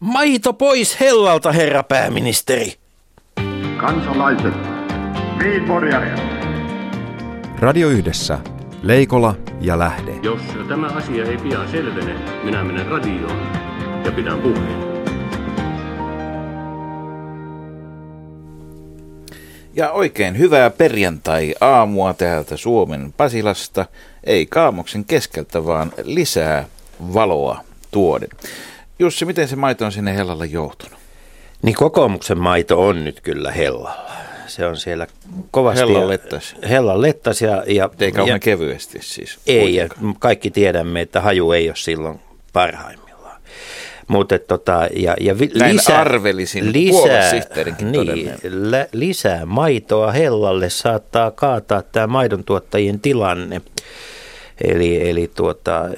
Maito pois hellalta, herra pääministeri. Kansalaiset, Radio Yhdessä. Leikola ja Lähde. Jos tämä asia ei pian selvene, minä menen radioon ja pidän puheen. Ja oikein hyvää perjantai-aamua täältä Suomen Pasilasta. Ei kaamoksen keskeltä, vaan lisää valoa tuoden. Jussi, miten se maito on sinne hellalle joutunut? Niin kokoomuksen maito on nyt kyllä hellalla. Se on siellä kovasti. Hellan lettas. Hellan lettas ja... ja Ei kauhean ja, kevyesti siis. Ei, ja kaikki tiedämme, että haju ei ole silloin parhaimmillaan. Mutta tota, ja, ja Näin lisää, arvelisin lisää, niin, lä, lisää maitoa hellalle saattaa kaataa tämä maidon tuottajien tilanne. Eli, eli tuota,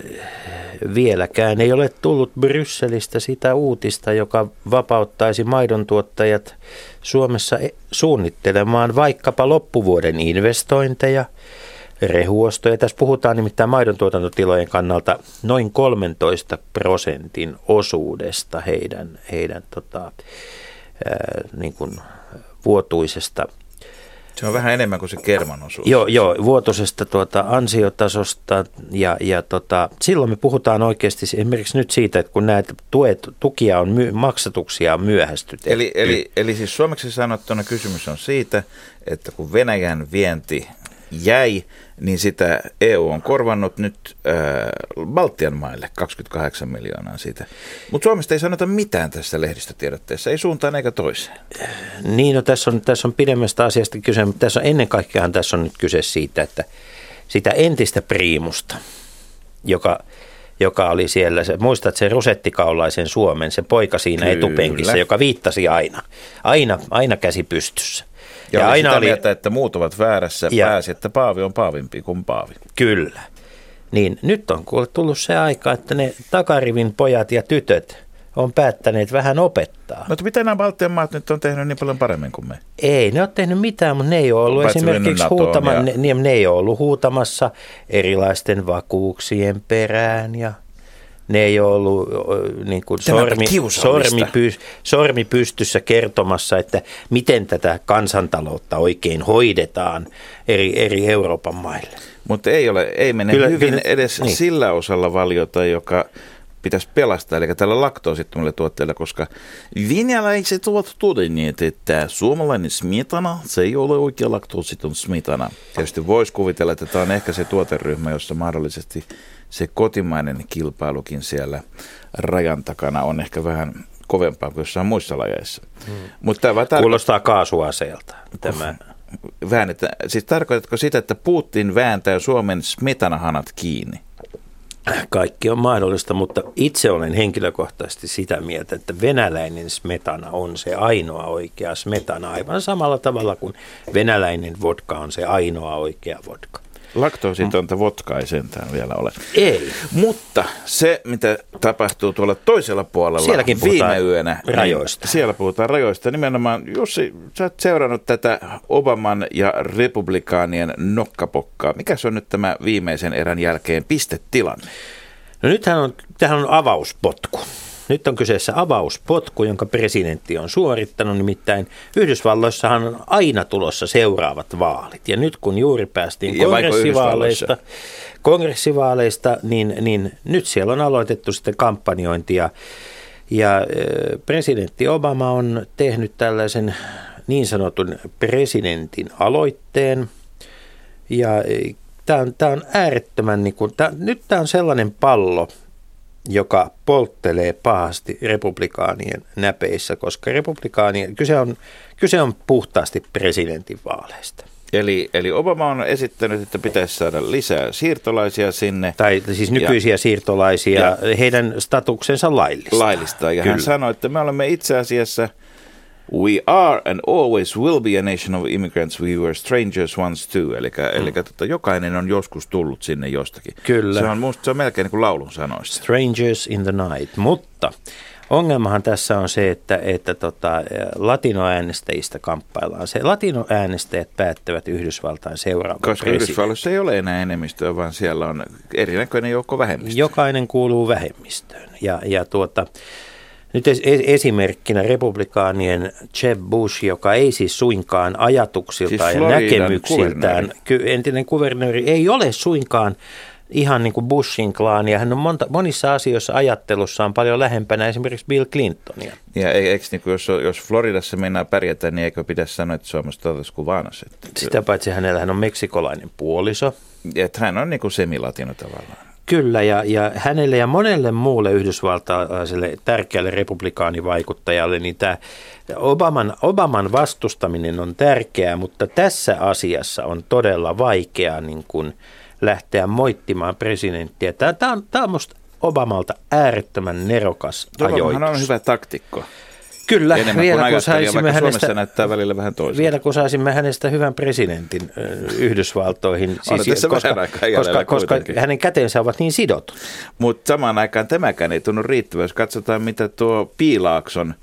vieläkään ei ole tullut Brysselistä sitä uutista, joka vapauttaisi maidon tuottajat Suomessa e- suunnittelemaan vaikkapa loppuvuoden investointeja, rehuostoja. Tässä puhutaan nimittäin maidon tuotantotilojen kannalta noin 13 prosentin osuudesta heidän, heidän tota, ää, niin kuin vuotuisesta – se on vähän enemmän kuin se kerman osuus. Joo, joo vuotuisesta tuota ansiotasosta ja, ja tota, silloin me puhutaan oikeasti esimerkiksi nyt siitä, että kun näitä tuet, tukia on, my, maksatuksia on myöhästytetty. Eli, eli, eli siis suomeksi sanottuna kysymys on siitä, että kun Venäjän vienti jäi, niin sitä EU on korvannut nyt äh, Baltian maille 28 miljoonaa siitä. Mutta Suomesta ei sanota mitään tässä lehdistötiedotteessa, ei suuntaan eikä toiseen. Niin, no tässä on, tässä on pidemmästä asiasta kyse, mutta tässä on ennen kaikkea tässä on nyt kyse siitä, että sitä entistä priimusta, joka, joka oli siellä, se, muistat sen rosettikaulaisen Suomen, se poika siinä Kyllä. etupenkissä, joka viittasi aina, aina, aina käsi pystyssä. Ja, ja oli aina sitä oli... mieltä, että muut ovat väärässä, ja... pääsi, että Paavi on paavimpi kuin Paavi. Kyllä. Niin nyt on tullut se aika, että ne takarivin pojat ja tytöt on päättäneet vähän opettaa. Mutta miten nämä Baltian maat nyt on tehnyt niin paljon paremmin kuin me? Ei, ne on tehnyt mitään, mutta ne ei ole ollut Paitsi esimerkiksi huutama, ja... ne, ne ei ole ollut huutamassa erilaisten vakuuksien perään ja – ne ei ole ollut niin kuin sormi, sormi, py, sormi pystyssä kertomassa, että miten tätä kansantaloutta oikein hoidetaan eri, eri Euroopan maille. Mutta ei, ole, ei mene kyllä, hyvin kyllä, edes niin. sillä osalla valiota, joka pitäisi pelastaa, eli tällä laktoosittomille tuotteilla, koska venäläiset ovat todenneet, että suomalainen smetana, se ei ole oikea laktoositon smetana. Tietysti voisi kuvitella, että tämä on ehkä se tuoteryhmä, jossa mahdollisesti se kotimainen kilpailukin siellä rajan takana on ehkä vähän kovempaa kuin jossain muissa lajeissa. Hmm. Mutta tämä tarko- Kuulostaa kaasuaseelta. Tämä. Väännetä, siis tarkoitatko sitä, että Putin vääntää Suomen smetanahanat kiinni? Kaikki on mahdollista, mutta itse olen henkilökohtaisesti sitä mieltä, että venäläinen smetana on se ainoa oikea smetana, aivan samalla tavalla kuin venäläinen vodka on se ainoa oikea vodka. Laktoositonta vodkaa ei sentään vielä ole. Ei. Mutta se, mitä tapahtuu tuolla toisella puolella Sielläkin viime yönä. Niin rajoista. Niin siellä puhutaan rajoista. Nimenomaan, Jussi, sä oot seurannut tätä Obaman ja republikaanien nokkapokkaa. Mikä se on nyt tämä viimeisen erän jälkeen pistetilanne? No nythän on, tähän on avauspotku. Nyt on kyseessä avauspotku, jonka presidentti on suorittanut, nimittäin Yhdysvalloissahan on aina tulossa seuraavat vaalit. Ja nyt kun juuri päästiin kongressivaaleista, kongressivaaleista niin, niin nyt siellä on aloitettu sitten kampanjointia. Ja presidentti Obama on tehnyt tällaisen niin sanotun presidentin aloitteen. Ja tämä on, tämä on äärettömän, niin kuin, tämä, nyt tämä on sellainen pallo, joka polttelee pahasti republikaanien näpeissä, koska republikaanien, kyse on, kyse on puhtaasti presidentinvaaleista. Eli, eli Obama on esittänyt, että pitäisi saada lisää siirtolaisia sinne. Tai siis nykyisiä ja, siirtolaisia, ja, heidän statuksensa laillista. Laillista, ja Kyllä. hän sanoi, että me olemme itse asiassa – We are and always will be a nation of immigrants. We were strangers once too. Eli, mm. eli tota, jokainen on joskus tullut sinne jostakin. Kyllä. Se on, musta, se on melkein niin kuin laulun sanoista. Strangers in the night. Mutta ongelmahan tässä on se, että, että tota, latinoäänestäjistä kamppaillaan. Se latinoäänestäjät päättävät Yhdysvaltain seuraavan Koska presidentti. Yhdysvalloissa ei ole enää enemmistöä, vaan siellä on erinäköinen joukko vähemmistöä. Jokainen kuuluu vähemmistöön. Ja, ja tuota, Nyt esimerkkinä republikaanien Jeb Bush, joka ei siis suinkaan ajatuksiltaan siis ja näkemyksiltään, kuvernööri. entinen kuvernööri, ei ole suinkaan ihan niin kuin Bushin klaani, hän on monta, monissa asioissa ajattelussaan paljon lähempänä esimerkiksi Bill Clintonia. Ja eikö niin kuin jos, jos Floridassa mennään pärjätä, niin eikö pitäisi sanoa, että toivottavasti kuin Vaanas? Että Sitä paitsi hänellä hän on meksikolainen puoliso. Ja että hän on niin kuin semilatino tavallaan. Kyllä, ja, ja hänelle ja monelle muulle yhdysvaltalaiselle tärkeälle republikaanivaikuttajalle, niin tämä Obaman, Obaman vastustaminen on tärkeää, mutta tässä asiassa on todella vaikea niin kuin lähteä moittimaan presidenttiä. Tämä, tämä on, tämä on musta Obamalta äärettömän nerokas ajoitus. Hän on hyvä taktikko. Kyllä, Enemmän vielä kun saisimme hänestä, näyttää välillä vähän. Vielä kun saisimme hänestä hyvän presidentin Yhdysvaltoihin. siis, tässä koska, koska, koska hänen käteensä ovat niin sidotut. Mutta samaan aikaan tämäkään ei tunnu riittävän. Jos katsotaan, mitä tuo Piilaakson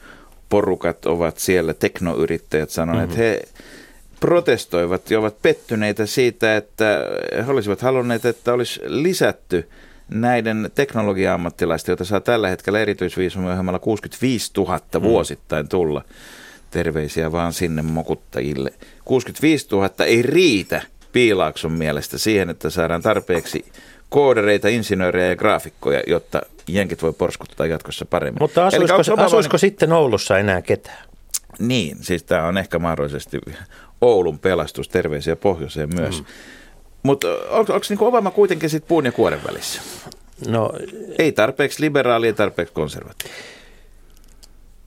porukat ovat siellä, teknoyrittäjät sanoneet, mm-hmm. he protestoivat ja ovat pettyneitä siitä, että he olisivat halunneet, että olisi lisätty – näiden teknologia-ammattilaisten, joita saa tällä hetkellä erityisviisumiohjelmalla 65 000 mm. vuosittain tulla. Terveisiä vaan sinne mokuttajille. 65 000 ei riitä Piilaakson mielestä siihen, että saadaan tarpeeksi koodereita, insinöörejä ja graafikkoja, jotta jenkit voi porskuttaa jatkossa paremmin. Mutta asuisiko, Eli asuisiko sitten Oulussa enää ketään? Niin, siis tämä on ehkä mahdollisesti Oulun pelastus, terveisiä pohjoiseen myös. Mm. Mutta onko, onko niin Obama kuitenkin sitten puun ja kuoren välissä? No, ei tarpeeksi liberaali, ei tarpeeksi konservatiivi.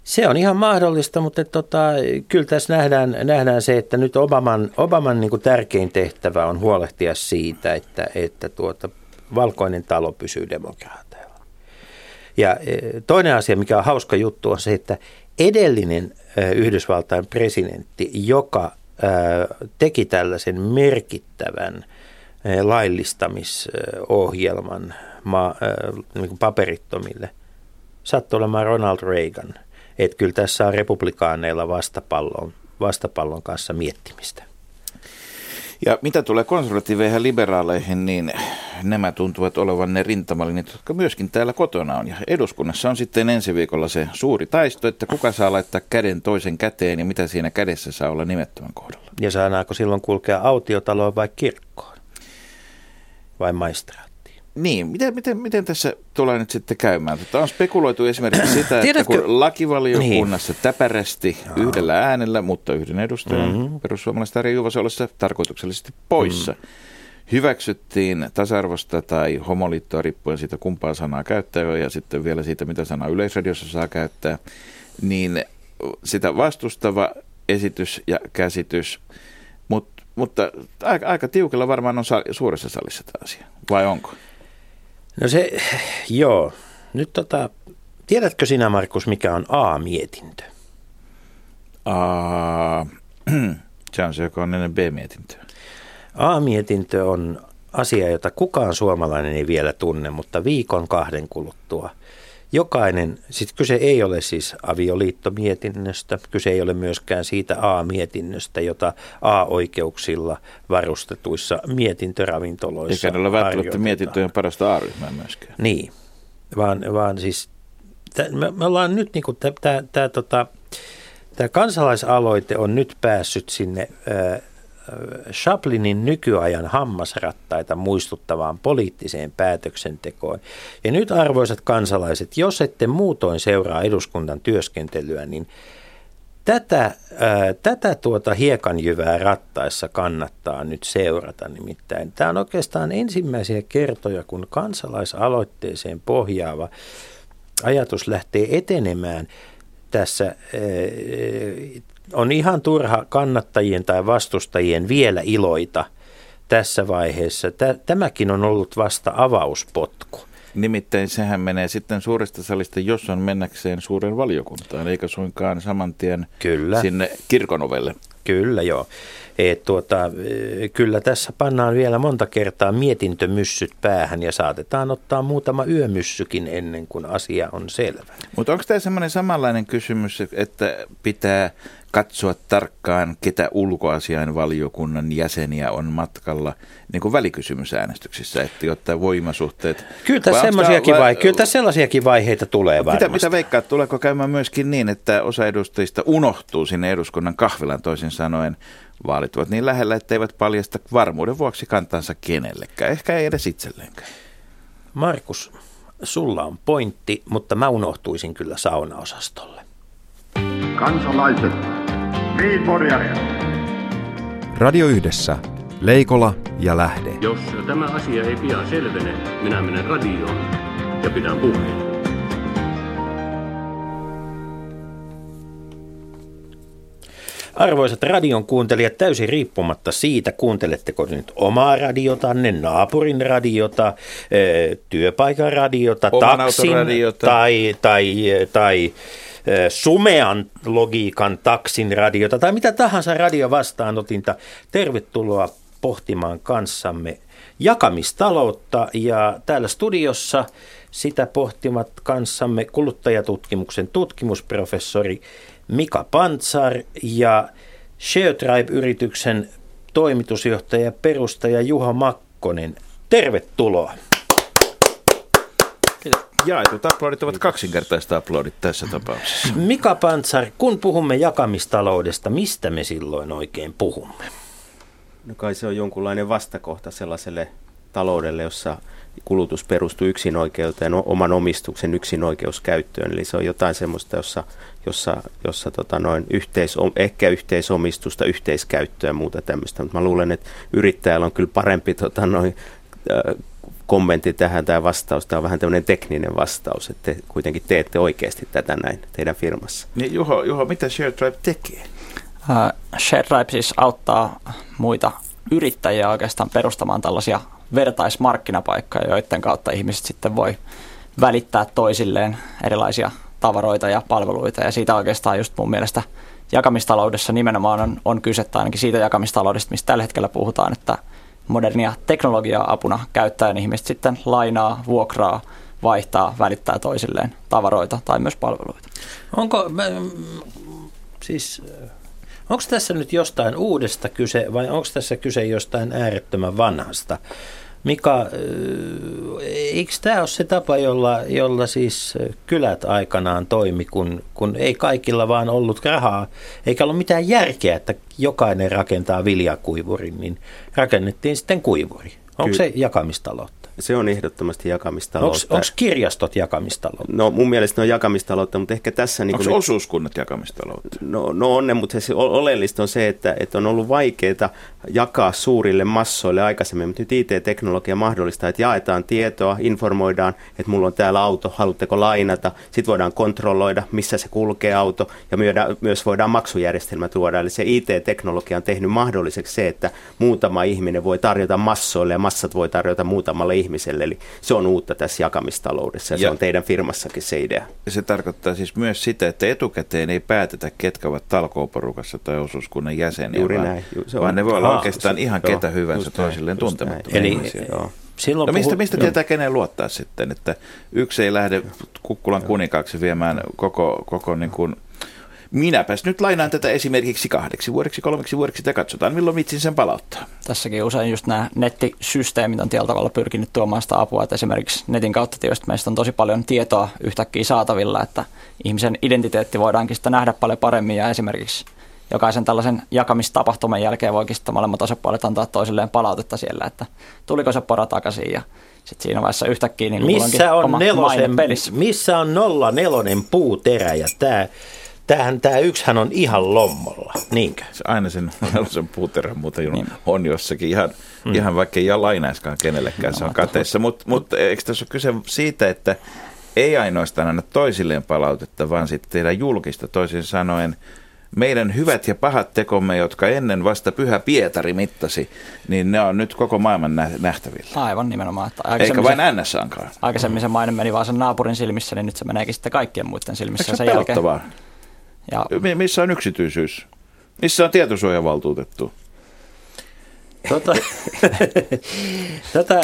Se on ihan mahdollista, mutta tota, kyllä tässä nähdään, nähdään se, että nyt Obaman, Obaman niin kuin tärkein tehtävä on huolehtia siitä, että, että tuota, valkoinen talo pysyy demokraateilla. Ja e, toinen asia, mikä on hauska juttu, on se, että edellinen e, Yhdysvaltain presidentti, joka teki tällaisen merkittävän laillistamisohjelman ma, eh, niin paperittomille. Sattui olemaan Ronald Reagan. Että kyllä tässä on republikaaneilla vastapallon, vastapallon kanssa miettimistä. Ja mitä tulee konservatiiveihin ja liberaaleihin, niin nämä tuntuvat olevan ne rintamalinjat, jotka myöskin täällä kotona on. Ja eduskunnassa on sitten ensi viikolla se suuri taisto, että kuka saa laittaa käden toisen käteen ja mitä siinä kädessä saa olla nimettömän kohdalla. Ja saadaanko silloin kulkea autiotaloon vai kirkkoon? Vai maistraattiin. Niin, miten, miten, miten tässä tulee nyt sitten käymään? Tota on spekuloitu esimerkiksi sitä, että kun lakivaliokunnassa niin. täpärästi Jaa. yhdellä äänellä, mutta yhden edustajan mm-hmm. perussuomalaista Ari Juvasolossa tarkoituksellisesti poissa, mm. hyväksyttiin tasa-arvosta tai homoliittoa riippuen siitä kumpaa sanaa käyttää ja sitten vielä siitä, mitä sanaa yleisradiossa saa käyttää, niin sitä vastustava esitys ja käsitys, mutta aika, aika tiukilla varmaan on sal- suuressa salissa tämä asia, vai onko? No se, joo. Nyt tota, tiedätkö sinä Markus, mikä on A-mietintö? A, se on se, joka on ennen B-mietintö. A-mietintö on asia, jota kukaan suomalainen ei vielä tunne, mutta viikon kahden kuluttua jokainen, sitten kyse ei ole siis avioliittomietinnöstä, kyse ei ole myöskään siitä A-mietinnöstä, jota A-oikeuksilla varustetuissa mietintöravintoloissa Eikä ole välttämättä mietintöjen parasta A-ryhmää myöskään. Niin, vaan, vaan siis me, me ollaan nyt niin tämä tota, kansalaisaloite on nyt päässyt sinne Chaplinin nykyajan hammasrattaita muistuttavaan poliittiseen päätöksentekoon. Ja nyt arvoisat kansalaiset, jos ette muutoin seuraa eduskunnan työskentelyä, niin tätä, ää, tätä tuota hiekanjyvää rattaissa kannattaa nyt seurata. Nimittäin tämä on oikeastaan ensimmäisiä kertoja, kun kansalaisaloitteeseen pohjaava ajatus lähtee etenemään tässä on ihan turha kannattajien tai vastustajien vielä iloita tässä vaiheessa. Tämäkin on ollut vasta avauspotku. Nimittäin sehän menee sitten suuresta salista, jos on mennäkseen suuren valiokuntaan, eikä suinkaan saman tien Kyllä. sinne kirkonovelle. Kyllä, joo. Et tuota, kyllä tässä pannaan vielä monta kertaa mietintömyssyt päähän ja saatetaan ottaa muutama yömyssykin ennen kuin asia on selvä. Mutta onko tämä semmoinen samanlainen kysymys, että pitää katsoa tarkkaan, ketä ulkoasiainvaliokunnan jäseniä on matkalla niin kuin välikysymysäänestyksissä, että ottaa voimasuhteet. Kyllä tässä, semmoisiakin vai, kyllä tässä sellaisiakin vaiheita tulee varmasti. Mitä, mitä veikkaat, tuleeko käymään myöskin niin, että osa edustajista unohtuu sinne eduskunnan kahvilan toisin sanoen, vaalit ovat niin lähellä, että eivät paljasta varmuuden vuoksi kantansa kenellekään, ehkä ei edes itselleenkään. Markus, sulla on pointti, mutta mä unohtuisin kyllä saunaosastolle. Kansalaiset, niin Radio Yhdessä, Leikola ja Lähde. Jos tämä asia ei pian selvene, minä menen radioon ja pidän puheen. Arvoisat radion kuuntelijat, täysin riippumatta siitä, kuunteletteko nyt omaa radiotanne, naapurin radiota, eh, työpaikan radiota, Oman taksin radiota. tai, tai, tai eh, sumean logiikan taksin radiota tai mitä tahansa radiovastaanotinta. Tervetuloa pohtimaan kanssamme jakamistaloutta ja täällä studiossa sitä pohtimat kanssamme kuluttajatutkimuksen tutkimusprofessori Mika Pantsar ja ShareTribe-yrityksen toimitusjohtaja ja perustaja Juha Makkonen. Tervetuloa. Jaetut aplodit ovat kaksinkertaista aplodit tässä tapauksessa. Mika Pantsar, kun puhumme jakamistaloudesta, mistä me silloin oikein puhumme? No kai se on jonkunlainen vastakohta sellaiselle taloudelle, jossa kulutus perustuu yksinoikeuteen, oman omistuksen yksinoikeuskäyttöön. Eli se on jotain semmoista, jossa, jossa, jossa tota noin yhteis, ehkä yhteisomistusta, yhteiskäyttöä ja muuta tämmöistä. Mutta mä luulen, että yrittäjällä on kyllä parempi tota noin, kommentti tähän tai vastaus. Tämä on vähän tämmöinen tekninen vastaus, että te kuitenkin teette oikeasti tätä näin teidän firmassa. Niin Juho, Juho mitä ShareTribe tekee? Uh, ShareTribe siis auttaa muita yrittäjiä oikeastaan perustamaan tällaisia vertaismarkkinapaikkoja, joiden kautta ihmiset sitten voi välittää toisilleen erilaisia tavaroita ja palveluita. Ja siitä oikeastaan just mun mielestä jakamistaloudessa nimenomaan on, on kyse, tai ainakin siitä jakamistaloudesta, mistä tällä hetkellä puhutaan, että modernia teknologiaa apuna käyttäen ihmiset sitten lainaa, vuokraa, vaihtaa, välittää toisilleen tavaroita tai myös palveluita. Onko, mä, siis Onko tässä nyt jostain uudesta kyse vai onko tässä kyse jostain äärettömän vanhasta? Mika, eikö tämä ole se tapa, jolla, jolla siis kylät aikanaan toimi, kun, kun ei kaikilla vaan ollut rahaa, eikä ollut mitään järkeä, että jokainen rakentaa viljakuivurin, niin rakennettiin sitten kuivuri. Onko Ky- se jakamistaloutta? Se on ehdottomasti jakamistaloutta. Onko kirjastot jakamistaloutta? No mun mielestä ne on jakamistaloutta, mutta ehkä tässä... Niin Onko osuuskunnat jakamistaloutta? No, no on ne, mutta se oleellista on se, että, että on ollut vaikeaa jakaa suurille massoille aikaisemmin, mutta nyt IT-teknologia mahdollistaa, että jaetaan tietoa, informoidaan, että mulla on täällä auto, haluatteko lainata, sitten voidaan kontrolloida, missä se kulkee auto, ja myös voidaan maksujärjestelmä tuoda. Eli se IT-teknologia on tehnyt mahdolliseksi se, että muutama ihminen voi tarjota massoille, ja massat voi tarjota muutamalle ihmiselle. Eli se on uutta tässä jakamistaloudessa, ja, ja se on teidän firmassakin se idea. Se tarkoittaa siis myös sitä, että etukäteen ei päätetä, ketkä ovat talkooporukassa tai osuuskunnan jäseniä, Juuri vaan, näin. Se vaan ne voi olla oikeastaan se, ihan joo, ketä hyvänsä toisilleen tuntemattomia. Eli joo. Silloin no mistä, mistä tietää kenen luottaa sitten, että yksi ei lähde Kukkulan kuninkaaksi viemään koko, koko niin kuin, minäpäs nyt lainaan tätä esimerkiksi kahdeksi vuodeksi, kolmeksi vuodeksi ja katsotaan milloin vitsin sen palauttaa. Tässäkin usein just nämä nettisysteemit on tietyllä tavalla pyrkinyt tuomaan sitä apua, että esimerkiksi netin kautta tietysti meistä on tosi paljon tietoa yhtäkkiä saatavilla, että ihmisen identiteetti voidaankin sitä nähdä paljon paremmin ja esimerkiksi jokaisen tällaisen jakamistapahtuman jälkeen voikin sitten molemmat osapuolet antaa toisilleen palautetta siellä, että tuliko se pora takaisin ja sitten siinä vaiheessa yhtäkkiä niin missä on, nelosen, missä on nolla nelonen puuterä ja tämä Tämähän, tämä yksihän on ihan lommolla, niinkö? Se aina sen nelosen puuterän muuten niin. on jossakin ihan, hmm. ihan vaikka ei lainaiskaan kenellekään, no, se on kateessa. Mutta mut, eikö tässä ole kyse siitä, että ei ainoastaan anna toisilleen palautetta, vaan sitten tehdä julkista toisin sanoen – meidän hyvät ja pahat tekomme, jotka ennen vasta pyhä Pietari mittasi, niin ne on nyt koko maailman nähtävillä. Aivan nimenomaan. Että Eikä vain NSAnkaan. Aikaisemmin se maine meni vaan sen naapurin silmissä, niin nyt se meneekin sitten kaikkien muiden silmissä Eikö se sen jälkeen. Ja... Missä on yksityisyys? Missä on tietosuojavaltuutettu? Tota, tota,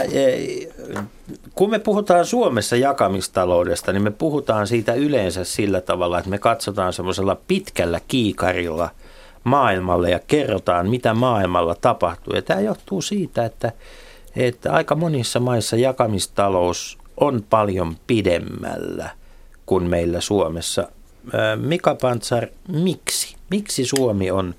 kun me puhutaan Suomessa jakamistaloudesta, niin me puhutaan siitä yleensä sillä tavalla, että me katsotaan semmoisella pitkällä kiikarilla maailmalle ja kerrotaan, mitä maailmalla tapahtuu. Ja tämä johtuu siitä, että, että aika monissa maissa jakamistalous on paljon pidemmällä kuin meillä Suomessa. Mika Pantsar, miksi? Miksi Suomi on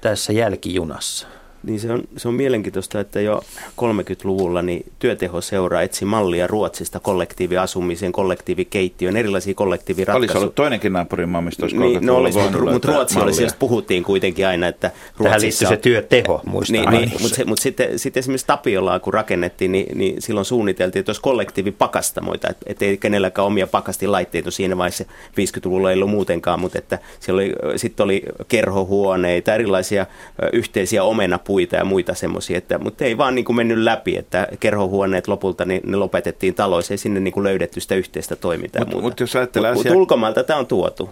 tässä jälkijunassa? Niin se on, se on mielenkiintoista, että jo 30-luvulla niin työtehoseura etsi mallia Ruotsista kollektiiviasumiseen, kollektiivikeittiön, erilaisia kollektiiviratkaisuja. Olisi ollut toinenkin naapurimaa, mistä olisi niin, no olisi, mutta, mutta Ruotsi mallia. oli, puhuttiin kuitenkin aina, että Ruotsissa... Tähän liittyy se työteho, muistaa. Niin, niin, mutta, se, mutta sitten, sitten esimerkiksi Tapiolaa, kun rakennettiin, niin, niin silloin suunniteltiin, että olisi kollektiivipakastamoita, että ei kenelläkään omia pakastilaitteita siinä vaiheessa 50-luvulla ei ollut muutenkaan, mutta että siellä oli, sitten oli kerhohuoneita, erilaisia yhteisiä omenapuita, puita ja muita semmoisia, että, mutta ei vaan niin kuin mennyt läpi, että kerhohuoneet lopulta niin ne lopetettiin taloissa, ei sinne niin kuin löydetty sitä yhteistä toimintaa mut, muuta. Mutta jos ajattelee mut, asia... ulkomailta tämä on tuotu.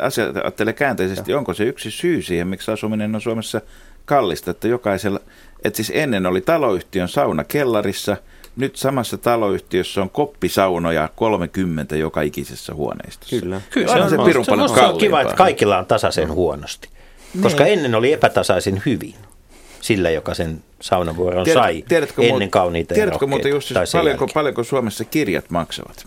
Asia, ajattelee käänteisesti, Joo. onko se yksi syy siihen, miksi asuminen on Suomessa kallista, että jokaisella, että siis ennen oli taloyhtiön sauna kellarissa, nyt samassa taloyhtiössä on koppisaunoja 30 joka ikisessä huoneistossa. Kyllä. Kyllä se on, se, pirun paljon se on kiva, että kaikilla on tasaisen huonosti. Koska niin. ennen oli epätasaisin hyvin sillä, joka sen saunavuoron Tiedät, sai tiedätkö, ennen kauniita Tiedätkö muuten just, paljonko, paljonko Suomessa kirjat maksavat?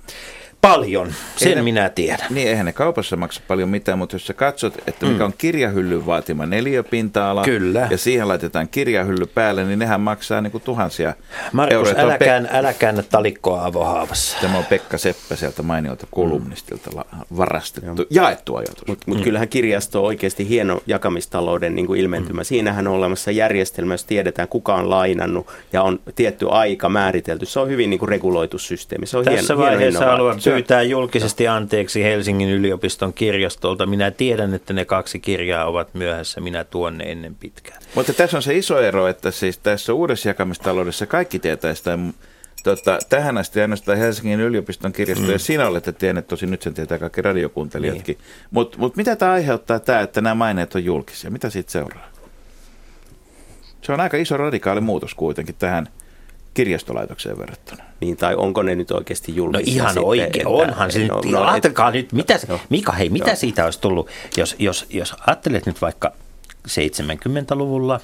Paljon, sen ne, minä tiedän. Niin, eihän ne kaupassa maksa paljon mitään, mutta jos sä katsot, että mikä mm. on kirjahyllyn vaatima neliöpinta-ala, Kyllä. ja siihen laitetaan kirjahylly päälle, niin nehän maksaa niin kuin tuhansia Markus, euroja. äläkään, Pek- äläkään talikkoa avohaavassa. Tämä on Pekka Seppä sieltä mainiolta kolumnistilta mm. varastettu, ja. jaettu ajatus. Mutta mut mm. kyllähän kirjasto on oikeasti hieno jakamistalouden niin kuin ilmentymä. Mm. Siinähän on olemassa järjestelmä, jos tiedetään kuka on lainannut ja on tietty aika määritelty. Se on hyvin niin kuin reguloitu systeemi. Se on Tässä hieno, vaiheessa hieno haluan pyytää julkisesti anteeksi Helsingin yliopiston kirjastolta. Minä tiedän, että ne kaksi kirjaa ovat myöhässä. Minä tuonne ennen pitkään. Mutta tässä on se iso ero, että siis tässä uudessa jakamistaloudessa kaikki tietää sitä Tota, tähän asti ainoastaan Helsingin yliopiston kirjasto, mm. ja sinä olette tienneet, tosi nyt sen tietää kaikki radiokuuntelijatkin. Niin. Mutta mut mitä tämä aiheuttaa tämä, että nämä maineet on julkisia? Mitä siitä seuraa? Se on aika iso radikaali muutos kuitenkin tähän kirjastolaitokseen verrattuna. Niin, tai onko ne nyt oikeasti julkisia? No ihan sitten, oikein, että, onhan se no, nyt. No, ajatelkaa et, nyt, mitä, no, Mika, hei, mitä no. siitä olisi tullut, jos, jos, jos ajattelet nyt vaikka 70-luvulla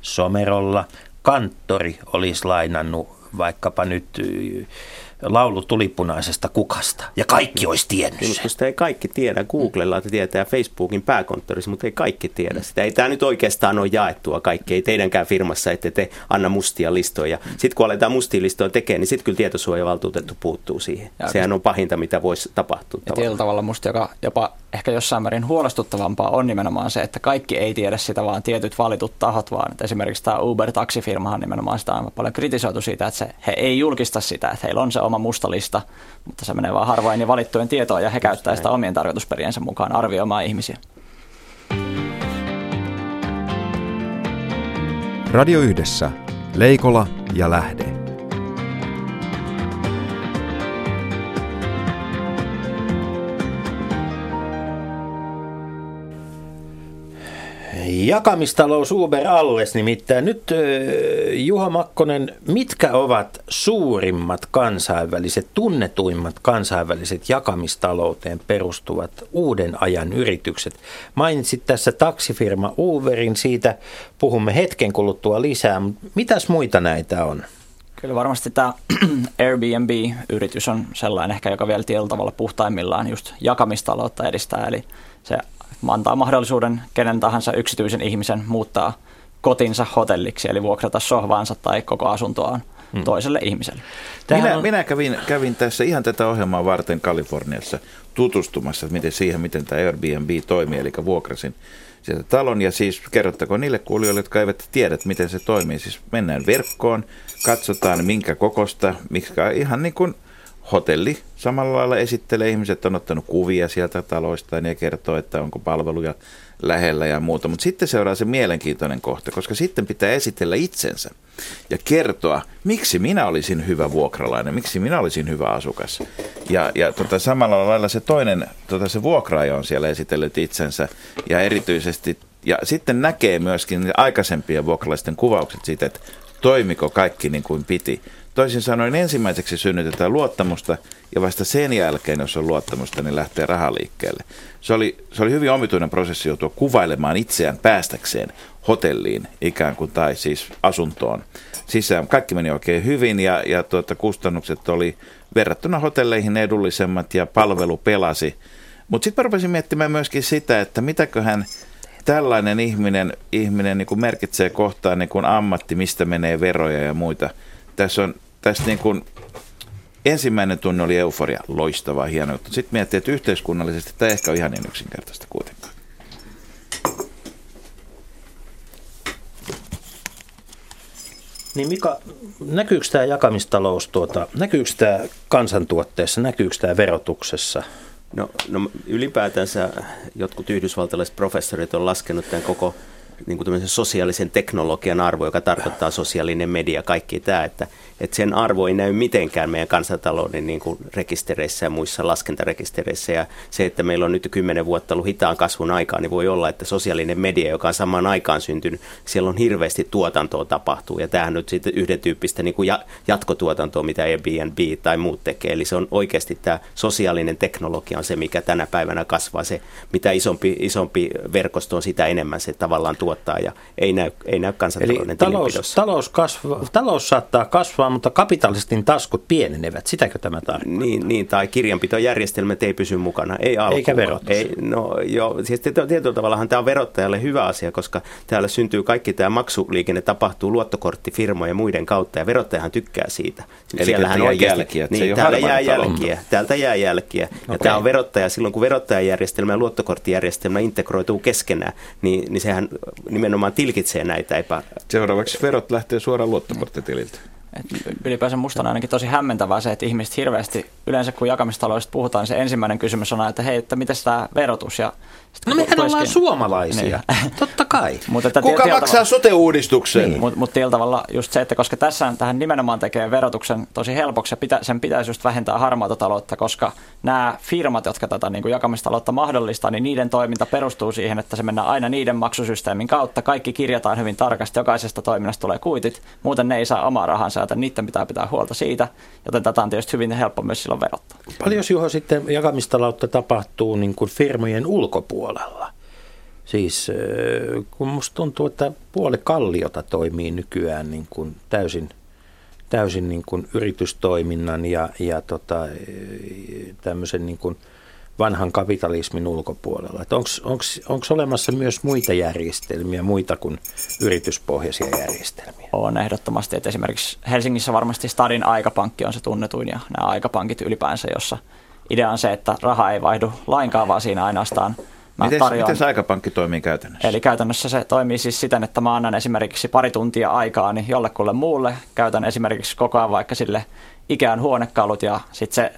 Somerolla kanttori olisi lainannut vaikkapa nyt laulu tulipunaisesta kukasta. Ja kaikki olisi tiennyt niin, sen. Sitä ei kaikki tiedä. Googlella tietää Facebookin pääkonttorissa, mutta ei kaikki tiedä sitä. Ei tämä nyt oikeastaan ole jaettua kaikki. Ei teidänkään firmassa, että te anna mustia listoja. Sitten kun aletaan mustia listoja tekemään, niin sitten kyllä tietosuojavaltuutettu puuttuu siihen. Ja Sehän on pahinta, mitä voisi tapahtua. Ja tavalla musta joka jopa ehkä jossain määrin huolestuttavampaa on nimenomaan se, että kaikki ei tiedä sitä, vaan tietyt valitut tahot, vaan että esimerkiksi tämä Uber-taksifirmahan nimenomaan sitä on paljon kritisoitu siitä, että se, he ei julkista sitä, että heillä on se oma musta lista, mutta se menee vaan harvoin ja valittujen tietoon ja he käyttää sitä omien tarkoitusperiensä mukaan arvioimaan ihmisiä. Radio Yhdessä. Leikola ja Lähde. Jakamistalous Uber alles nimittäin. Nyt Juha Makkonen, mitkä ovat suurimmat kansainväliset, tunnetuimmat kansainväliset jakamistalouteen perustuvat uuden ajan yritykset? Mainitsit tässä taksifirma Uberin, siitä puhumme hetken kuluttua lisää, mutta mitäs muita näitä on? Kyllä varmasti tämä Airbnb-yritys on sellainen ehkä, joka vielä tietyllä tavalla puhtaimmillaan just jakamistaloutta edistää, eli se antaa mahdollisuuden kenen tahansa yksityisen ihmisen muuttaa kotinsa hotelliksi, eli vuokrata sohvaansa tai koko asuntoaan hmm. toiselle ihmiselle. minä, on... minä kävin, kävin tässä ihan tätä ohjelmaa varten Kaliforniassa tutustumassa miten siihen, miten tämä Airbnb toimii, eli vuokrasin sieltä talon. Ja siis kerrottakoon niille kuulijoille, jotka eivät tiedä, miten se toimii. Siis mennään verkkoon, katsotaan minkä kokosta, mikä ihan niin kuin hotelli samalla lailla esittelee, ihmiset on ottanut kuvia sieltä taloista ja kertoo, että onko palveluja lähellä ja muuta. Mutta sitten seuraa se mielenkiintoinen kohta, koska sitten pitää esitellä itsensä ja kertoa, miksi minä olisin hyvä vuokralainen, miksi minä olisin hyvä asukas. Ja, ja tota, samalla lailla se toinen, tota, se vuokraaja on siellä esitellyt itsensä ja erityisesti ja sitten näkee myöskin aikaisempien vuokralaisten kuvaukset siitä, että toimiko kaikki niin kuin piti toisin sanoen ensimmäiseksi synnytetään luottamusta ja vasta sen jälkeen, jos on luottamusta, niin lähtee raha liikkeelle. Se oli, se oli hyvin omituinen prosessi joutua kuvailemaan itseään päästäkseen hotelliin ikään kuin tai siis asuntoon sisään. Kaikki meni oikein hyvin ja, ja tuota, kustannukset oli verrattuna hotelleihin edullisemmat ja palvelu pelasi. Mutta sitten rupesin miettimään myöskin sitä, että mitäköhän tällainen ihminen, ihminen niin kuin merkitsee kohtaan niin kuin ammatti, mistä menee veroja ja muita. Tässä on tässä niin kuin, ensimmäinen tunne oli euforia, loistava, hieno juttu. Sitten miettii, että yhteiskunnallisesti tämä ehkä on ihan niin yksinkertaista kuitenkaan. Niin Mika, näkyykö tämä jakamistalous, tuota, näkyykö tämä kansantuotteessa, näkyykö tämä verotuksessa? No, no ylipäätänsä jotkut yhdysvaltalaiset professorit on laskenut tämän koko niin kuin sosiaalisen teknologian arvo, joka tarkoittaa sosiaalinen media, kaikki tämä, että, että sen arvo ei näy mitenkään meidän kansantalouden niin kuin rekistereissä ja muissa laskentarekistereissä. Ja se, että meillä on nyt kymmenen vuotta ollut hitaan kasvun aikaa, niin voi olla, että sosiaalinen media, joka on samaan aikaan syntynyt, siellä on hirveästi tuotantoa tapahtuu. Ja tämähän nyt sitten yhden tyyppistä niin kuin jatkotuotantoa, mitä Airbnb tai muut tekee. Eli se on oikeasti tämä sosiaalinen teknologia on se, mikä tänä päivänä kasvaa. Se, mitä isompi, isompi verkosto on, sitä enemmän se tavallaan tuottaa ja ei näy, ei näy kansantalouden Eli talous, talous, kasva, talous saattaa kasvaa, mutta kapitalistin taskut pienenevät. Sitäkö tämä tarkoittaa? Niin, niin tai kirjanpitojärjestelmät ei pysy mukana. Ei alkuun. Eikä verotus. Ei, no, joo, siis tietyllä tavallahan tämä on verottajalle hyvä asia, koska täällä syntyy kaikki tämä maksuliikenne tapahtuu luottokorttifirmojen ja muiden kautta ja verottajahan tykkää siitä. Eli Siellähän jää oikeasti, jälkiä. Niin, täällä jää jälkiä. Täältä jää jälkiä. Okay. Ja tämä on verottaja silloin, kun verottajajärjestelmä ja luottokorttijärjestelmä integroituu keskenään, niin, niin sehän nimenomaan tilkitsee näitä epä... Seuraavaksi verot lähtee suoraan luottokorttitililtä. Et ylipäänsä musta on ainakin tosi hämmentävää se, että ihmiset hirveästi, yleensä kun jakamistaloudesta puhutaan, niin se ensimmäinen kysymys on, että hei, että miten tämä verotus ja No mehän ollaan suomalaisia, niin. totta kai. Mutta että Kuka maksaa tavalla... sote-uudistuksen? Niin. Mutta mut tavalla just se, että koska tässä tähän nimenomaan tekee verotuksen tosi helpoksi ja pitä, sen pitäisi just vähentää harmaata taloutta, koska nämä firmat, jotka tätä niin kuin jakamistaloutta mahdollistaa, niin niiden toiminta perustuu siihen, että se mennään aina niiden maksusysteemin kautta. Kaikki kirjataan hyvin tarkasti, jokaisesta toiminnasta tulee kuitit, muuten ne ei saa omaa rahansa, joten niiden pitää pitää huolta siitä, joten tätä on tietysti hyvin helppo myös silloin verottaa. Paljon Juho sitten jakamistaloutta tapahtuu niin kuin firmojen ulkopuolella? Puolella. Siis kun musta tuntuu, että puoli kalliota toimii nykyään niin kuin täysin, täysin niin kuin yritystoiminnan ja, ja tota, tämmöisen niin kuin vanhan kapitalismin ulkopuolella. Onko olemassa myös muita järjestelmiä, muita kuin yrityspohjaisia järjestelmiä? On ehdottomasti, että esimerkiksi Helsingissä varmasti Stadin aikapankki on se tunnetuin ja nämä aikapankit ylipäänsä, jossa idea on se, että raha ei vaihdu lainkaan, vaan siinä ainoastaan – Mä miten, tarjoan... miten se aikapankki toimii käytännössä? Eli käytännössä se toimii siis siten, että mä annan esimerkiksi pari tuntia aikaa niin jollekulle muulle. Käytän esimerkiksi koko ajan vaikka sille ikään huonekalut ja sitten se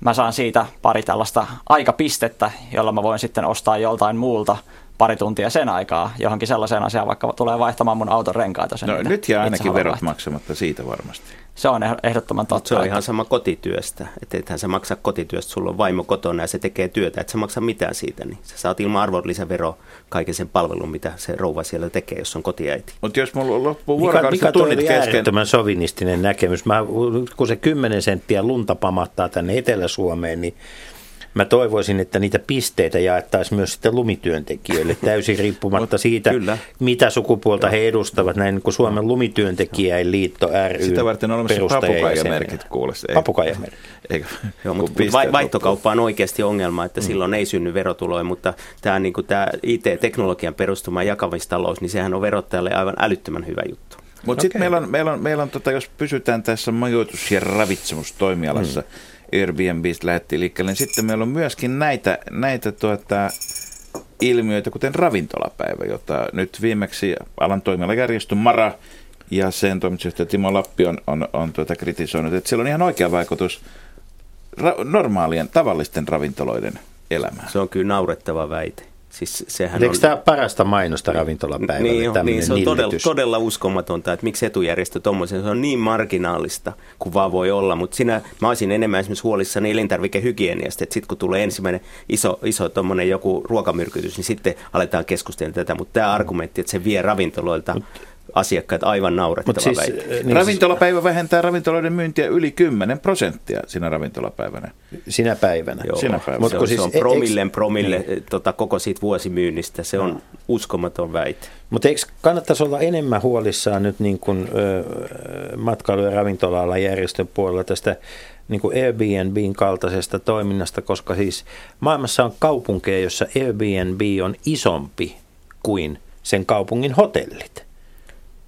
mä saan siitä pari tällaista aikapistettä, jolla mä voin sitten ostaa joltain muulta pari tuntia sen aikaa johonkin sellaiseen asiaan, vaikka tulee vaihtamaan mun auton renkaita. Sen no, nyt jää ainakin verot vaihtaa. maksamatta siitä varmasti. Se on ehdottoman totta. Se on ihan sama kotityöstä. Että ethän sä maksa kotityöstä, sulla on vaimo kotona ja se tekee työtä, että sä maksa mitään siitä. Niin sä saat ilman arvonlisävero kaiken sen palvelun, mitä se rouva siellä tekee, jos on kotiäiti. Mutta jos mulla loppuu vuorokaudessa tunnit kesken. äärettömän sovinistinen näkemys. Mä, kun se 10 senttiä lunta pamattaa tänne Etelä-Suomeen, niin Mä toivoisin, että niitä pisteitä jaettaisiin myös sitten lumityöntekijöille täysin riippumatta siitä, Kyllä. mitä sukupuolta he edustavat. Näin kuin Suomen lumityöntekijäin liitto ry Sitä varten on olemassa papukaijamerkit kuulostaa. Papukaijamerkit. Joo, mutta vai, vaihtokauppa on oikeasti ongelma, että mm. silloin ei synny verotuloja, mutta tämä, niin kuin tämä IT-teknologian perustuma jakamistalous, niin sehän on verottajalle aivan älyttömän hyvä juttu. Mutta okay. sitten meillä on, meillä on, meillä on tota, jos pysytään tässä majoitus- ja ravitsemustoimialassa, mm Airbnbistä lähti liikkeelle, niin sitten meillä on myöskin näitä, näitä tuota, ilmiöitä, kuten ravintolapäivä, jota nyt viimeksi alan toimiala järjestö Mara ja sen toimitusjohtaja Timo Lappi on, on, on tuota kritisoinut, että sillä on ihan oikea vaikutus ra- normaalien, tavallisten ravintoloiden elämään. Se on kyllä naurettava väite. Siis sehän Eikö on... tämä parasta mainosta ravintolapäivälle? Niin, niin se on todella, todella uskomatonta, että miksi etujärjestö tuommoisen, se on niin marginaalista kuin vaan voi olla, mutta sinä, mä olisin enemmän esimerkiksi huolissani elintarvikehygieniasta, että sitten kun tulee ensimmäinen iso, iso joku ruokamyrkytys, niin sitten aletaan keskustella tätä, mutta tämä argumentti, että se vie ravintoloilta asiakkaat aivan naurettava siis, väite. Niin Ravintolapäivä vähentää ravintoloiden myyntiä yli 10 prosenttia siinä ravintolapäivänä. Sinä päivänä. Joo. Sinä päivänä. Mutta siis, se on promillen promille niin. tota, koko siitä vuosimyynnistä. Se on no. uskomaton väite. Mutta eikö kannattaisi olla enemmän huolissaan nyt niin kuin, ö, matkailu- ja ravintola järjestön puolella tästä niin kuin Airbnbin kaltaisesta toiminnasta, koska siis maailmassa on kaupunkeja, jossa Airbnb on isompi kuin sen kaupungin hotellit.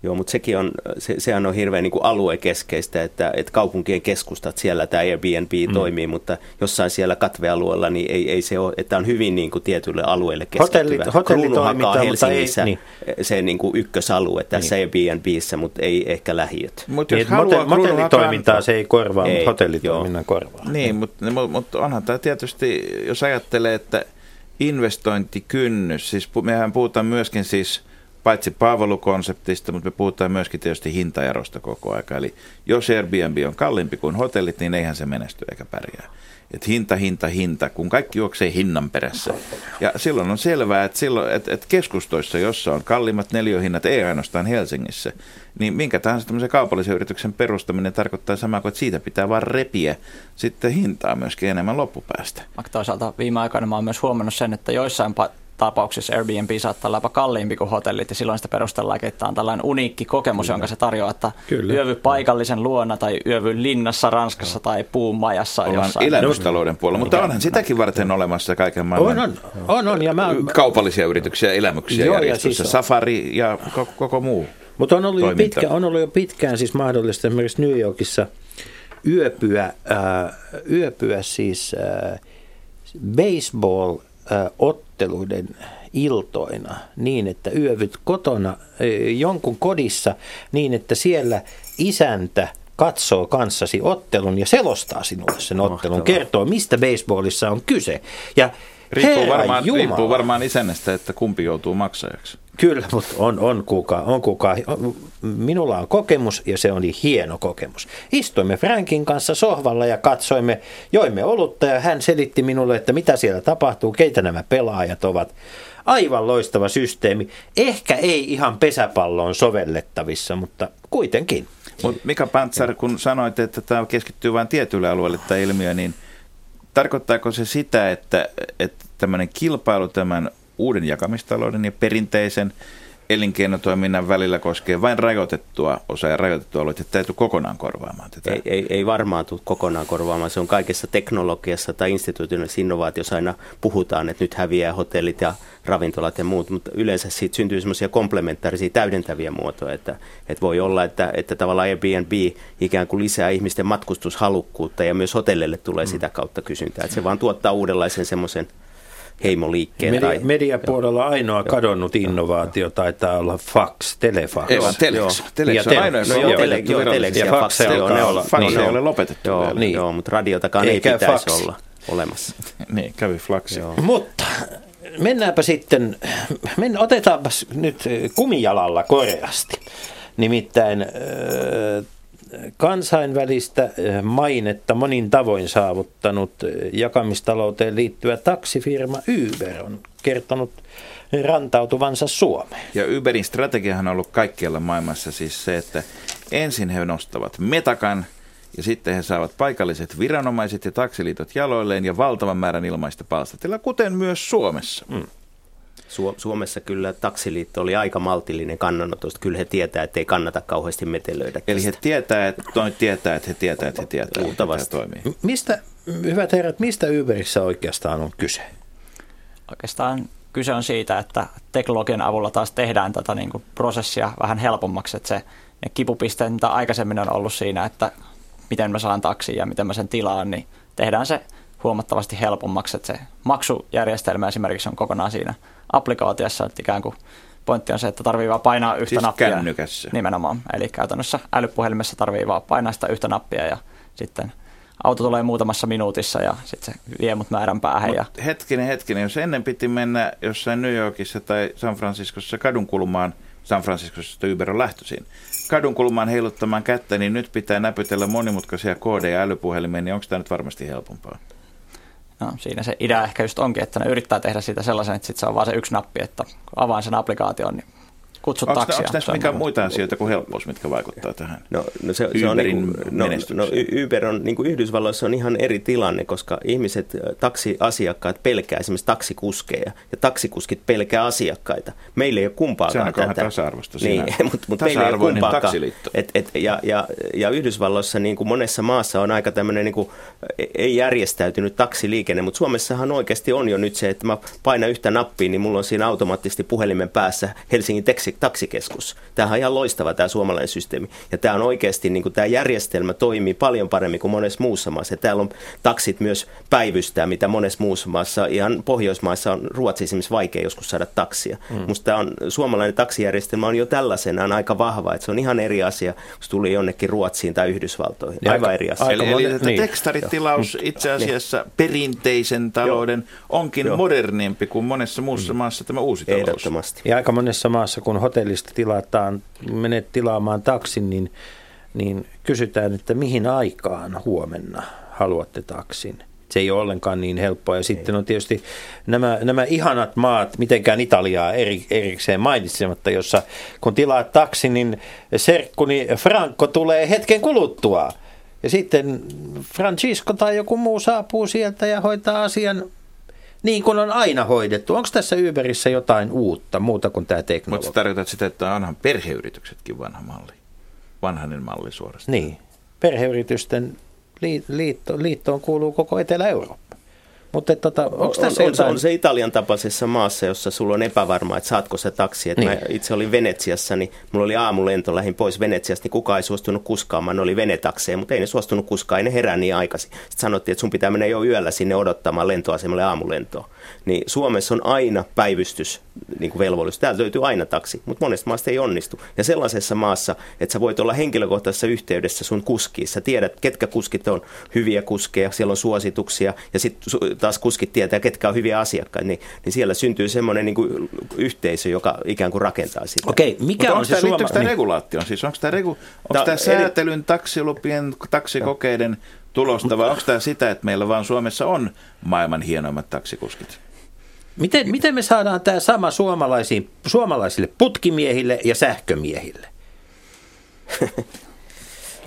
Joo, mutta sekin on, se, sehän on hirveän niin kuin aluekeskeistä, että, että kaupunkien keskustat siellä tämä Airbnb mm. toimii, mutta jossain siellä katvealueella niin ei, ei se ole, että on hyvin niin kuin tietylle alueelle keskittyvä. Hotellit, hotelli Helsingissä ei, niin. se niin kuin ykkösalue tässä niin. Airbnbissä, mutta ei ehkä lähiöt. Mut jos niin, haluaa hotellitoimintaa se ei korvaa, ei, mutta hotellitoiminnan joo. korvaa. Niin, mutta, mutta onhan tämä tietysti, jos ajattelee, että investointikynnys, siis mehän puhutaan myöskin siis – paitsi palvelukonseptista, mutta me puhutaan myöskin tietysti hintaerosta koko aika. Eli jos Airbnb on kalliimpi kuin hotellit, niin eihän se menesty eikä pärjää. Et hinta, hinta, hinta, kun kaikki juoksee hinnan perässä. Ja silloin on selvää, että, silloin, että, että keskustoissa, jossa on kalliimmat neljöhinnat, ei ainoastaan Helsingissä, niin minkä tahansa tämmöisen kaupallisen yrityksen perustaminen tarkoittaa samaa kuin, että siitä pitää vaan repiä sitten hintaa myöskin enemmän loppupäästä. Toisaalta viime aikoina mä oon myös huomannut sen, että joissain tapauksissa Airbnb saattaa olla jopa kalliimpi kuin hotellit ja silloin sitä perustellaan, että tämä on tällainen uniikki kokemus, Kyllä. jonka se tarjoaa, että Kyllä. yövy paikallisen luona tai yövy linnassa Ranskassa tai puumajassa Ollaan jossain. elämystalouden puolella, mutta onhan sitäkin varten olemassa kaiken maailman on, on, on, on, ja mä, kaupallisia yrityksiä, elämyksiä Joo, ja siis Safari ja koko, koko muu. Mutta on, ollut jo pitkä, on ollut jo pitkään siis mahdollista esimerkiksi New Yorkissa yöpyä, äh, yöpyä siis äh, baseball äh, otteluiden iltoina niin, että yövyt kotona jonkun kodissa niin, että siellä isäntä katsoo kanssasi ottelun ja selostaa sinulle sen ottelun, Mahtavaa. kertoo mistä baseballissa on kyse. Ja riippuu, varmaan, riippuu varmaan isännästä, että kumpi joutuu maksajaksi. Kyllä, mutta on, on kuka, on kuka. Minulla on kokemus ja se oli hieno kokemus. Istuimme Frankin kanssa sohvalla ja katsoimme, joimme olutta ja hän selitti minulle, että mitä siellä tapahtuu, keitä nämä pelaajat ovat. Aivan loistava systeemi. Ehkä ei ihan pesäpalloon sovellettavissa, mutta kuitenkin. Mut Mika Pantsar, kun sanoit, että tämä keskittyy vain tietylle alueelle tämä ilmiö, niin tarkoittaako se sitä, että, että tämmöinen kilpailu tämän uuden jakamistalouden ja perinteisen elinkeinotoiminnan välillä koskee vain rajoitettua osaa ja rajoitettua alueita, että täytyy kokonaan korvaamaan tätä? Ei, ei, ei varmaan tule kokonaan korvaamaan. Se on kaikessa teknologiassa tai instituutioissa innovaatiossa aina puhutaan, että nyt häviää hotellit ja ravintolat ja muut, mutta yleensä siitä syntyy semmoisia komplementaarisia täydentäviä muotoja, että, että voi olla, että, että tavallaan Airbnb ikään kuin lisää ihmisten matkustushalukkuutta ja myös hotelleille tulee mm. sitä kautta kysyntää, että se vaan tuottaa uudenlaisen semmoisen heimoliikkeen. Medi- tai, mediapuolella joo. ainoa kadonnut joo. innovaatio taitaa olla fax, telefax. Ei vaan telex. Telex on ainoa, no, joo, tele, joo, telex ja fax, joo, ne olla, fax niin, ei ole lopetettu joo, vielä. Niin. Joo, mutta radiotakaan ei pitäisi fax. olla olemassa. niin, kävi flaksi. Mutta mennäänpä sitten, men, otetaanpa nyt kumijalalla koreasti. Nimittäin kansainvälistä eh, mainetta monin tavoin saavuttanut eh, jakamistalouteen liittyvä taksifirma Uber on kertonut rantautuvansa Suomeen. Ja Uberin strategiahan on ollut kaikkialla maailmassa siis se, että ensin he nostavat metakan ja sitten he saavat paikalliset viranomaiset ja taksiliitot jaloilleen ja valtavan määrän ilmaista palstatilla, kuten myös Suomessa. Mm. Suomessa kyllä taksiliitto oli aika maltillinen kannanotosta. Kyllä he tietää, että ei kannata kauheasti metelöidä. Eli he tietää, että toi tietää, että he tietää, että he tietää, että tämä toimii. Mistä, hyvät herrat, mistä Uberissä oikeastaan on kyse? Oikeastaan kyse on siitä, että teknologian avulla taas tehdään tätä niin kuin prosessia vähän helpommaksi. Että se, ne kipupisteet, mitä aikaisemmin on ollut siinä, että miten mä saan taksin ja miten mä sen tilaan, niin tehdään se huomattavasti helpommaksi. Että se maksujärjestelmä esimerkiksi on kokonaan siinä applikaatiossa, että ikään kuin pointti on se, että tarvii vaan painaa yhtä siis nappia. kännykässä. Nimenomaan. Eli käytännössä älypuhelimessa tarvii vaan painaa sitä yhtä nappia ja sitten auto tulee muutamassa minuutissa ja sitten se vie mut määrän päähän. ja... Hetkinen, hetkinen. Jos ennen piti mennä jossain New Yorkissa tai San Franciscossa kadunkulmaan, San Franciscossa Uber on lähtöisin, kadunkulmaan heiluttamaan kättä, niin nyt pitää näpytellä monimutkaisia koodeja älypuhelimeen, niin onko tämä nyt varmasti helpompaa? No, siinä se idea ehkä just onkin, että ne yrittää tehdä siitä sellaisen, että sit se on vaan se yksi nappi, että avaan sen applikaation, niin kutsu onko, taksia. Onko tässä mikään muita asioita kuin helppous, mitkä vaikuttaa tähän? No, no se, se on niin kuin, no, no, Uber on niin kuin Yhdysvalloissa on ihan eri tilanne, koska ihmiset, taksiasiakkaat pelkää esimerkiksi taksikuskeja ja taksikuskit pelkää asiakkaita. Meillä ei ole kumpaakaan se on tätä. tasa-arvoista niin, mutta, mutta meillä ei ole kumpaakaan. Et, et, ja, ja, ja Yhdysvalloissa niin kuin monessa maassa on aika tämmöinen niin kuin, ei järjestäytynyt taksiliikenne, mutta Suomessahan oikeasti on jo nyt se, että mä painan yhtä nappia, niin mulla on siinä automaattisesti puhelimen päässä Helsingin teksi, taksikeskus. Tämähän on ihan loistava tämä suomalainen systeemi. Ja tämä on oikeasti, niin kuin tämä järjestelmä toimii paljon paremmin kuin monessa muussa maassa. Ja täällä on taksit myös päivystää, mitä monessa muussa maassa, ihan Pohjoismaissa on Ruotsi esimerkiksi vaikea joskus saada taksia. Mm. Musta tämä on, suomalainen taksijärjestelmä on jo tällaisenaan aika vahva, että se on ihan eri asia, kun tuli jonnekin Ruotsiin tai Yhdysvaltoihin. Ja Aivan aika, eri asia. Eli, eli niin. tekstaritilaus mm. itse asiassa niin. perinteisen talouden Joo. onkin Joo. modernimpi kuin monessa muussa mm. maassa tämä uusi talous. Ehdottomasti. Ja aika monessa maassa, kun hotellista tilataan, menet tilaamaan taksin, niin, niin kysytään, että mihin aikaan huomenna haluatte taksin. Se ei ole ollenkaan niin helppoa. Ja sitten on tietysti nämä, nämä ihanat maat, mitenkään Italiaa eri, erikseen mainitsematta, jossa kun tilaat taksi, niin serkkuni Franco tulee hetken kuluttua. Ja sitten Francisco tai joku muu saapuu sieltä ja hoitaa asian niin kuin on aina hoidettu. Onko tässä Uberissä jotain uutta, muuta kuin tämä teknologia? Mutta tarkoitat sitä, että onhan perheyrityksetkin vanha malli, vanhainen malli suorastaan. Niin, perheyritysten liitto, liittoon kuuluu koko Etelä-Eurooppa. Mutta tota, onko tässä on, jotain... on se Italian tapaisessa maassa, jossa sulla on epävarma, että saatko se taksi. Että niin. mä itse olin Venetsiassa, niin mulla oli aamulento, lähin pois Venetsiasta, niin kukaan ei suostunut kuskaamaan. Ne oli venetakseja, mutta ei ne suostunut kuskaan, ei ne herää niin aikaisin. Sitten sanottiin, että sun pitää mennä jo yöllä sinne odottamaan lentoasemalle aamulentoa. Niin Suomessa on aina päivystys niin kuin velvollisuus. Täältä löytyy aina taksi, mutta monesta maasta ei onnistu. Ja sellaisessa maassa, että sä voit olla henkilökohtaisessa yhteydessä sun kuskiin. Sä tiedät, ketkä kuskit on hyviä kuskeja, siellä on suosituksia ja sitten taas kuskit tietää, ketkä on hyviä asiakkaita. Niin, niin siellä syntyy semmoinen niin kuin yhteisö, joka ikään kuin rakentaa sitä. Okei, mikä on, on se suoma... tämä niin. regulaatio? Siis onko tämä, regu... onko tämä säätelyn, taksilupien, taksikokeiden tulosta vai onko tämä sitä, että meillä vaan Suomessa on maailman hienoimmat taksikuskit? Miten, miten me saadaan tämä sama suomalaisiin, suomalaisille putkimiehille ja sähkömiehille?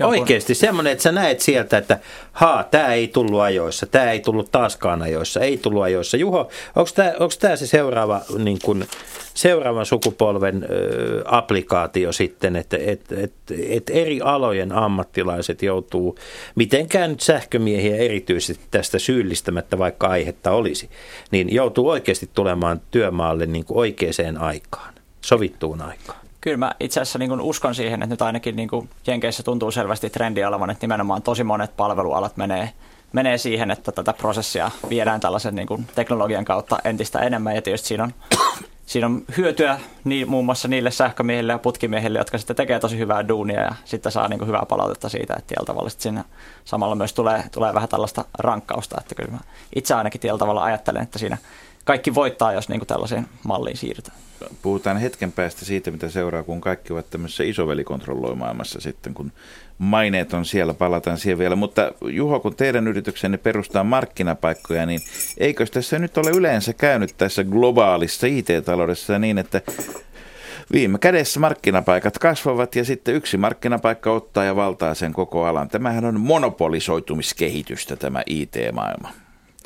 Oikeasti semmoinen, että sä näet sieltä, että haa, tämä ei tullut ajoissa, tämä ei tullut taaskaan ajoissa, ei tullut ajoissa. Juho, onko tämä, se seuraava, niin kun, seuraavan sukupolven ö, applikaatio sitten, että et, et, et eri alojen ammattilaiset joutuu, mitenkään nyt sähkömiehiä erityisesti tästä syyllistämättä, vaikka aihetta olisi, niin joutuu oikeasti tulemaan työmaalle niin oikeaan aikaan, sovittuun aikaan. Kyllä mä itse asiassa niin uskon siihen, että nyt ainakin niin kuin Jenkeissä tuntuu selvästi trendi olevan, että nimenomaan tosi monet palvelualat menee, menee siihen, että tätä prosessia viedään tällaisen niin kuin teknologian kautta entistä enemmän. Ja tietysti siinä on, siinä on hyötyä niin, muun muassa niille sähkömiehille ja putkimiehille, jotka sitten tekee tosi hyvää duunia ja sitten saa niin kuin hyvää palautetta siitä, että tiellä tavalla siinä samalla myös tulee, tulee vähän tällaista rankkausta. Että kyllä mä itse ainakin tiellä tavalla ajattelen, että siinä kaikki voittaa, jos niin kuin tällaiseen malliin siirrytään puhutaan hetken päästä siitä, mitä seuraa, kun kaikki ovat tämmöisessä isovelikontrolloimaailmassa sitten, kun maineet on siellä, palataan siihen vielä. Mutta Juho, kun teidän yrityksenne perustaa markkinapaikkoja, niin eikö tässä nyt ole yleensä käynyt tässä globaalissa IT-taloudessa niin, että viime kädessä markkinapaikat kasvavat ja sitten yksi markkinapaikka ottaa ja valtaa sen koko alan. Tämähän on monopolisoitumiskehitystä tämä IT-maailma,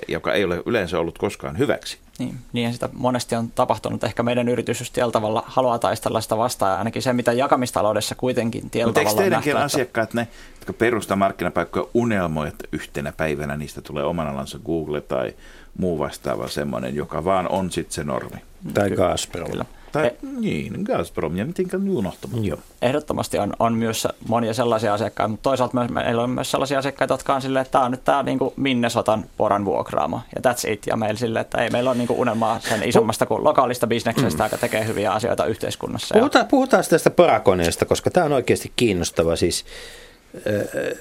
joka ei ole yleensä ollut koskaan hyväksi. Niin, niin sitä monesti on tapahtunut. Ehkä meidän yritys just tällä tavalla haluaa taistella sitä vastaan. Ja ainakin se, mitä jakamistaloudessa kuitenkin tällä Mutta tavalla eikö teidänkin asiakkaat, ne, jotka perustaa markkinapaikkoja, unelmoi, että yhtenä päivänä niistä tulee oman alansa Google tai muu vastaava semmoinen, joka vaan on sitten se normi? Tai Gazprom. Kyllä. Tai e- niin, Gazprom ja mitenkään unohtamaan. Joo. Ehdottomasti on, on myös monia sellaisia asiakkaita, mutta toisaalta myös, meillä on myös sellaisia asiakkaita, jotka on silleen, että tämä on nyt tämä niin Minnesotan poran vuokraama ja that's it. Ja meillä silleen, että ei meillä ole niin kuin unelmaa sen isommasta kuin lokaalista bisneksestä, mm. joka tekee hyviä asioita yhteiskunnassa. Puhutaan, puhutaan tästä porakoneesta, koska tämä on oikeasti kiinnostava. Siis, äh,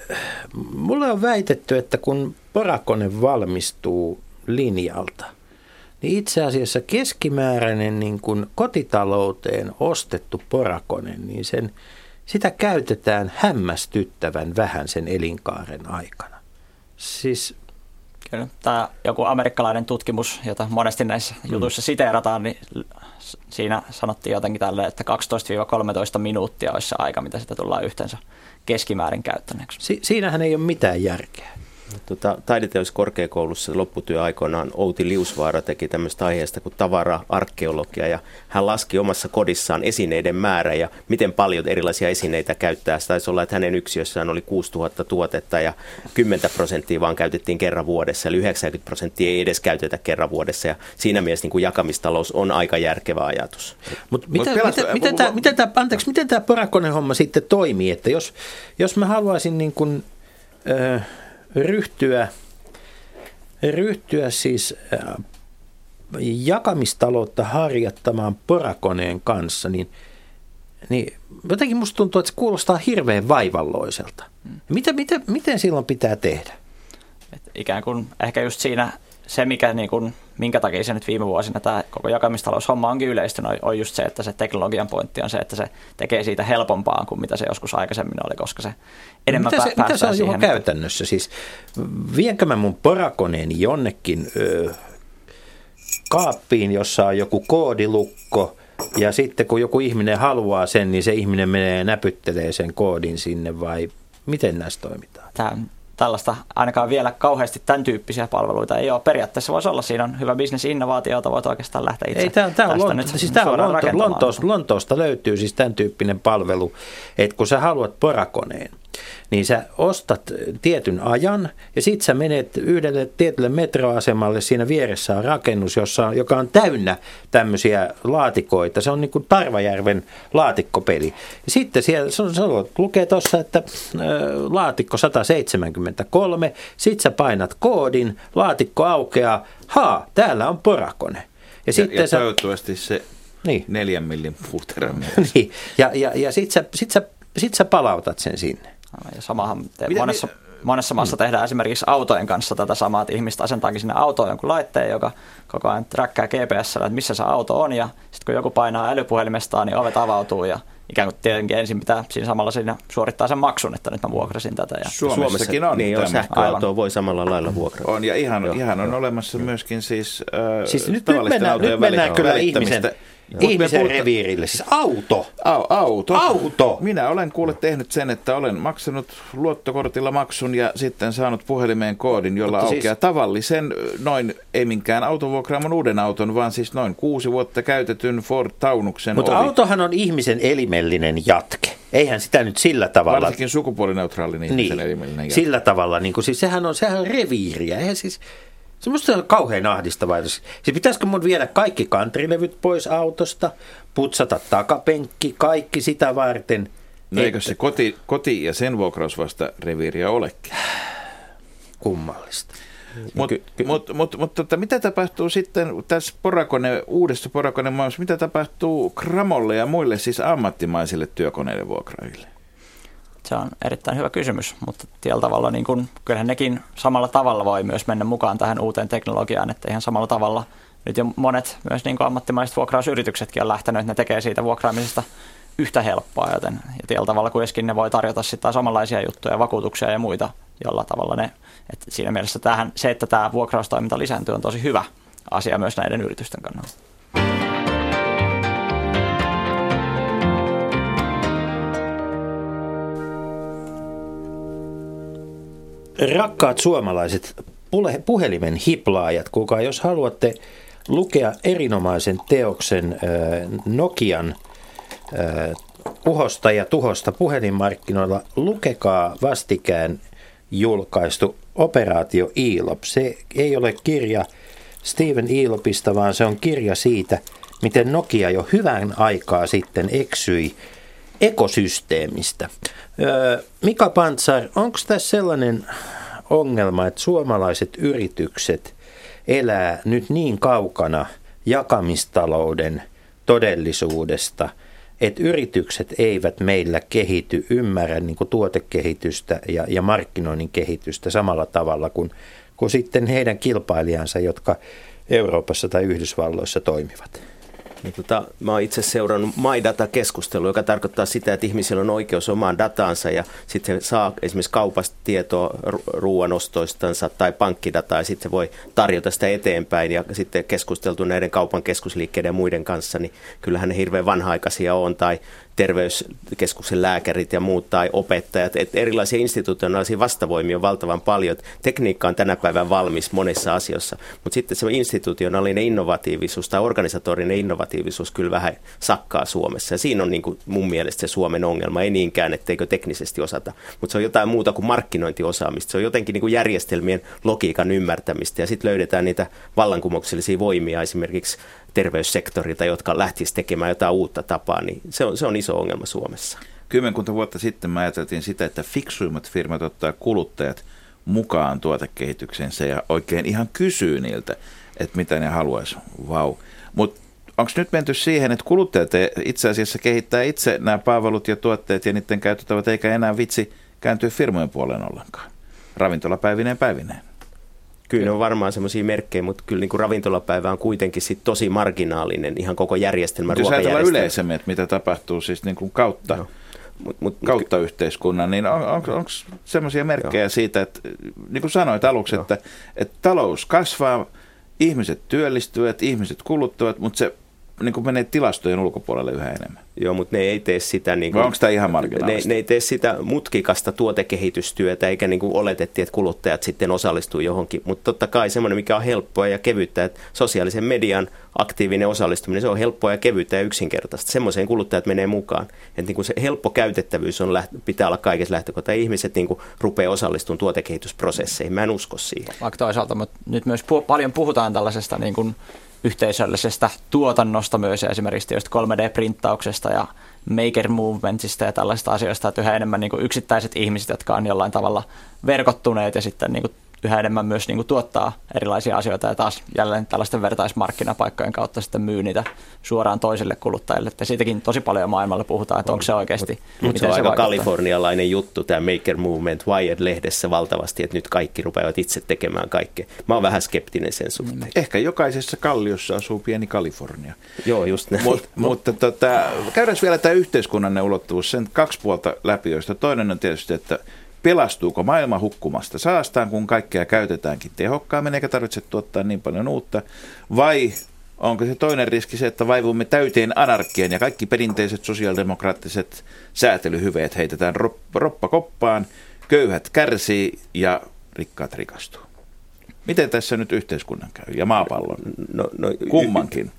mulle on väitetty, että kun porakone valmistuu linjalta – niin itse asiassa keskimääräinen niin kuin kotitalouteen ostettu porakone, niin sen, sitä käytetään hämmästyttävän vähän sen elinkaaren aikana. Siis Kyllä. Tämä joku amerikkalainen tutkimus, jota monesti näissä mm. jutuissa siteerataan, niin siinä sanottiin jotenkin tälle, että 12-13 minuuttia olisi se aika, mitä sitä tullaan yhteensä keskimäärin käyttäneeksi. Si- siinähän ei ole mitään järkeä. Tota, taideteolliskorkeakoulussa lopputyöaikoinaan Outi Liusvaara teki tämmöistä aiheesta kuin tavara-arkeologia ja hän laski omassa kodissaan esineiden määrä ja miten paljon erilaisia esineitä käyttää. Se taisi olla, että hänen yksiössään oli 6000 tuotetta ja 10 prosenttia vaan käytettiin kerran vuodessa, eli 90 prosenttia ei edes käytetä kerran vuodessa ja siinä mielessä niin kuin jakamistalous on aika järkevä ajatus. Mutta miten, Mut miten, miten, tämä, miten, tämä, anteeksi, miten tämä Porakonen homma sitten toimii, että jos, jos mä haluaisin niin kuin, äh, ryhtyä, ryhtyä siis äh, jakamistaloutta harjoittamaan porakoneen kanssa, niin, niin jotenkin musta tuntuu, että se kuulostaa hirveän vaivalloiselta. Mm. Miten, miten, miten silloin pitää tehdä? Et ikään kuin ehkä just siinä se, mikä, niin kuin, minkä takia se nyt viime vuosina tämä koko jakamistaloushomma onkin yleistynyt, on just se, että se teknologian pointti on se, että se tekee siitä helpompaa kuin mitä se joskus aikaisemmin oli, koska se enemmän mitä se, mitä se on siihen, käytännössä? Siis vienkö mä mun porakoneeni jonnekin ö, kaappiin, jossa on joku koodilukko, ja sitten kun joku ihminen haluaa sen, niin se ihminen menee ja näpyttelee sen koodin sinne, vai miten näissä toimitaan? Tämä tällaista ainakaan vielä kauheasti tämän tyyppisiä palveluita ei ole. Periaatteessa voisi olla, siinä on hyvä bisnesinnovaatio, jota voit oikeastaan lähteä itse ei, tämä, tämä on Lonto, nyt siis tämä on Lonto, Lontoosta, Lontoosta löytyy siis tämän tyyppinen palvelu, että kun sä haluat porakoneen, niin sä ostat tietyn ajan ja sit sä menet yhdelle tietylle metroasemalle, siinä vieressä on rakennus, jossa on, joka on täynnä tämmöisiä laatikoita. Se on niin kuin Tarvajärven laatikkopeli. Ja sitten siellä se, se lukee tuossa, että äh, laatikko 173, sit sä painat koodin, laatikko aukeaa, haa, täällä on porakone. Ja, ja, sitten ja sä, toivottavasti se niin. neljän millin puutera niin. Ja, ja, ja sitten sä, sit sä, sit sä palautat sen sinne. Ja samahan te, Mitä, monessa, monessa maassa mm. tehdään esimerkiksi autojen kanssa tätä samaa, että ihmiset asentaakin sinne autoon jonkun laitteen, joka koko ajan träkkää GPS, että missä se auto on, ja sitten kun joku painaa älypuhelimestaan, niin ovet avautuu, ja ikään kuin tietenkin ensin pitää siinä samalla siinä suorittaa sen maksun, että nyt mä vuokrasin tätä. Ja Suomessakin on. Niin, sähköautoa voi samalla lailla vuokrata. On, ja ihan, Joo. ihan on olemassa myöskin siis, äh, siis nyt, nyt mennään, nyt mennään kyllä ihmisen, Ihmisen puhuta... reviirille, siis auto. Au, auto. Auto. Minä olen kuule tehnyt sen, että olen maksanut luottokortilla maksun ja sitten saanut puhelimeen koodin, jolla Mutta aukeaa siis... tavallisen, noin ei minkään autovuokraamon uuden auton, vaan siis noin kuusi vuotta käytetyn Ford Taunuksen Mutta ovi. autohan on ihmisen elimellinen jatke. Eihän sitä nyt sillä tavalla... Varsinkin sukupuolineutraalin ihmisen niin, elimellinen jatke. Sillä tavalla, niin kuin, siis sehän on, sehän on reviiriä. Eihän siis, se musta on kauhean ahdistavaa. Siis pitäisikö mun viedä kaikki kantrilevyt pois autosta, putsata takapenkki, kaikki sitä varten. No eikö se koti, koti ja sen vuokraus vasta reviiriä olekin? Kummallista. Mutta mut, mut, mut, tota, mitä tapahtuu sitten tässä porakone, uudessa porakonemaailmassa, mitä tapahtuu Kramolle ja muille siis ammattimaisille työkoneiden vuokraajille? Se on erittäin hyvä kysymys, mutta tällä tavalla niin kun, kyllähän nekin samalla tavalla voi myös mennä mukaan tähän uuteen teknologiaan, että ihan samalla tavalla nyt jo monet myös niin ammattimaiset vuokrausyrityksetkin on lähtenyt, että ne tekee siitä vuokraamisesta yhtä helppoa, joten ja tällä tavalla kuitenkin ne voi tarjota sitten samanlaisia juttuja, vakuutuksia ja muita, jolla tavalla ne, että siinä mielessä tähän, se, että tämä vuokraustoiminta lisääntyy on tosi hyvä asia myös näiden yritysten kannalta. Rakkaat suomalaiset puhelimen hiplaajat, kuka jos haluatte lukea erinomaisen teoksen Nokian uhosta ja tuhosta puhelinmarkkinoilla, lukekaa vastikään julkaistu Operaatio Iilop. Se ei ole kirja Steven Iilopista, vaan se on kirja siitä, miten Nokia jo hyvän aikaa sitten eksyi ekosysteemistä. Mika Pantsar, onko tässä sellainen ongelma, että suomalaiset yritykset elää nyt niin kaukana jakamistalouden todellisuudesta, että yritykset eivät meillä kehity, ymmärrä niin kuin tuotekehitystä ja, ja markkinoinnin kehitystä samalla tavalla kuin, kuin sitten heidän kilpailijansa, jotka Euroopassa tai Yhdysvalloissa toimivat? No, tota, mä oon itse seurannut MyData-keskustelua, joka tarkoittaa sitä, että ihmisillä on oikeus omaan dataansa ja sitten se saa esimerkiksi kaupasta tietoa ruoanostoistansa tai pankkidataa ja sitten se voi tarjota sitä eteenpäin ja sitten keskusteltu näiden kaupan keskusliikkeiden ja muiden kanssa, niin kyllähän ne hirveän vanha-aikaisia on tai terveyskeskuksen lääkärit ja muut tai opettajat. että erilaisia institutionaalisia vastavoimia on valtavan paljon. Tekniikka on tänä päivänä valmis monessa asiassa, mutta sitten se institutionaalinen innovatiivisuus tai organisatorinen innovatiivisuus kyllä vähän sakkaa Suomessa. Ja siinä on niin kuin mun mielestä se Suomen ongelma. Ei niinkään, etteikö teknisesti osata, mutta se on jotain muuta kuin markkinointiosaamista. Se on jotenkin niin kuin järjestelmien logiikan ymmärtämistä ja sitten löydetään niitä vallankumouksellisia voimia esimerkiksi terveyssektorilta, jotka lähtisivät tekemään jotain uutta tapaa, niin se on, se on iso ongelma Suomessa. Kymmenkunta vuotta sitten me ajateltiin sitä, että fiksuimmat firmat ottaa kuluttajat mukaan tuotekehityksensä ja oikein ihan kysyy niiltä, että mitä ne haluaisi. Vau. Wow. Mutta onko nyt menty siihen, että kuluttajat itse asiassa kehittää itse nämä palvelut ja tuotteet ja niiden käytettävät, eikä enää vitsi kääntyä firmojen puoleen ollenkaan? Ravintolapäivineen päivineen. Kyllä ne on varmaan semmoisia merkkejä, mutta kyllä niin kuin ravintolapäivä on kuitenkin sit tosi marginaalinen ihan koko järjestelmä, Jos ajatellaan yleisemmin, että mitä tapahtuu siis niin kuin kautta, no. mut, mut, kautta ky- yhteiskunnan, niin on, on, onko semmoisia merkkejä Joo. siitä, että niin kuin sanoit aluksi, että, että talous kasvaa, ihmiset työllistyvät, ihmiset kuluttavat, mutta se niin kuin menee tilastojen ulkopuolelle yhä enemmän. Joo, mutta ne ei tee sitä... Niin kuin, onko tämä ihan marginaalista? Ne, ne ei tee sitä mutkikasta tuotekehitystyötä, eikä niin kuin oletettiin, että kuluttajat sitten osallistuu johonkin. Mutta totta kai semmoinen, mikä on helppoa ja kevyttä, että sosiaalisen median aktiivinen osallistuminen, se on helppoa ja kevyttä ja yksinkertaista. Semmoiseen kuluttajat menee mukaan. Että niin kuin se helppo käytettävyys on, pitää olla kaikessa lähtökohta. Ihmiset niin kuin rupeaa osallistumaan tuotekehitysprosesseihin. Mä en usko siihen. Vaikka toisaalta, mutta nyt myös pu- paljon puhutaan tällaisesta niin kuin yhteisöllisestä tuotannosta myös ja esimerkiksi 3D-printtauksesta ja maker movementsista ja tällaisista asioista, että yhä enemmän niin kuin yksittäiset ihmiset, jotka on jollain tavalla verkottuneet ja sitten niin kuin yhä enemmän myös niin kuin tuottaa erilaisia asioita ja taas jälleen tällaisten vertaismarkkinapaikkojen kautta sitten myy niitä suoraan toisille kuluttajille. Että siitäkin tosi paljon maailmalla puhutaan, että onko se oikeasti, Mutta se on se aika vaikuttaa. kalifornialainen juttu, tämä Maker Movement Wired-lehdessä valtavasti, että nyt kaikki rupeavat itse tekemään kaikkea. Mä oon vähän skeptinen sen suhteen. Mm. Ehkä jokaisessa kalliossa asuu pieni Kalifornia. Joo, just näin. Mut, mutta tota, käydään vielä tämä yhteiskunnallinen ulottuvuus, sen kaksi puolta läpi, joista toinen on tietysti, että Pelastuuko maailma hukkumasta saastaan, kun kaikkea käytetäänkin tehokkaammin, eikä tarvitse tuottaa niin paljon uutta? Vai onko se toinen riski se, että vaivumme täyteen anarkian ja kaikki perinteiset sosiaalidemokraattiset säätelyhyveet heitetään roppa koppaan, köyhät kärsii ja rikkaat rikastuu? Miten tässä nyt yhteiskunnan käy ja maapallon? No, no, Kummankin.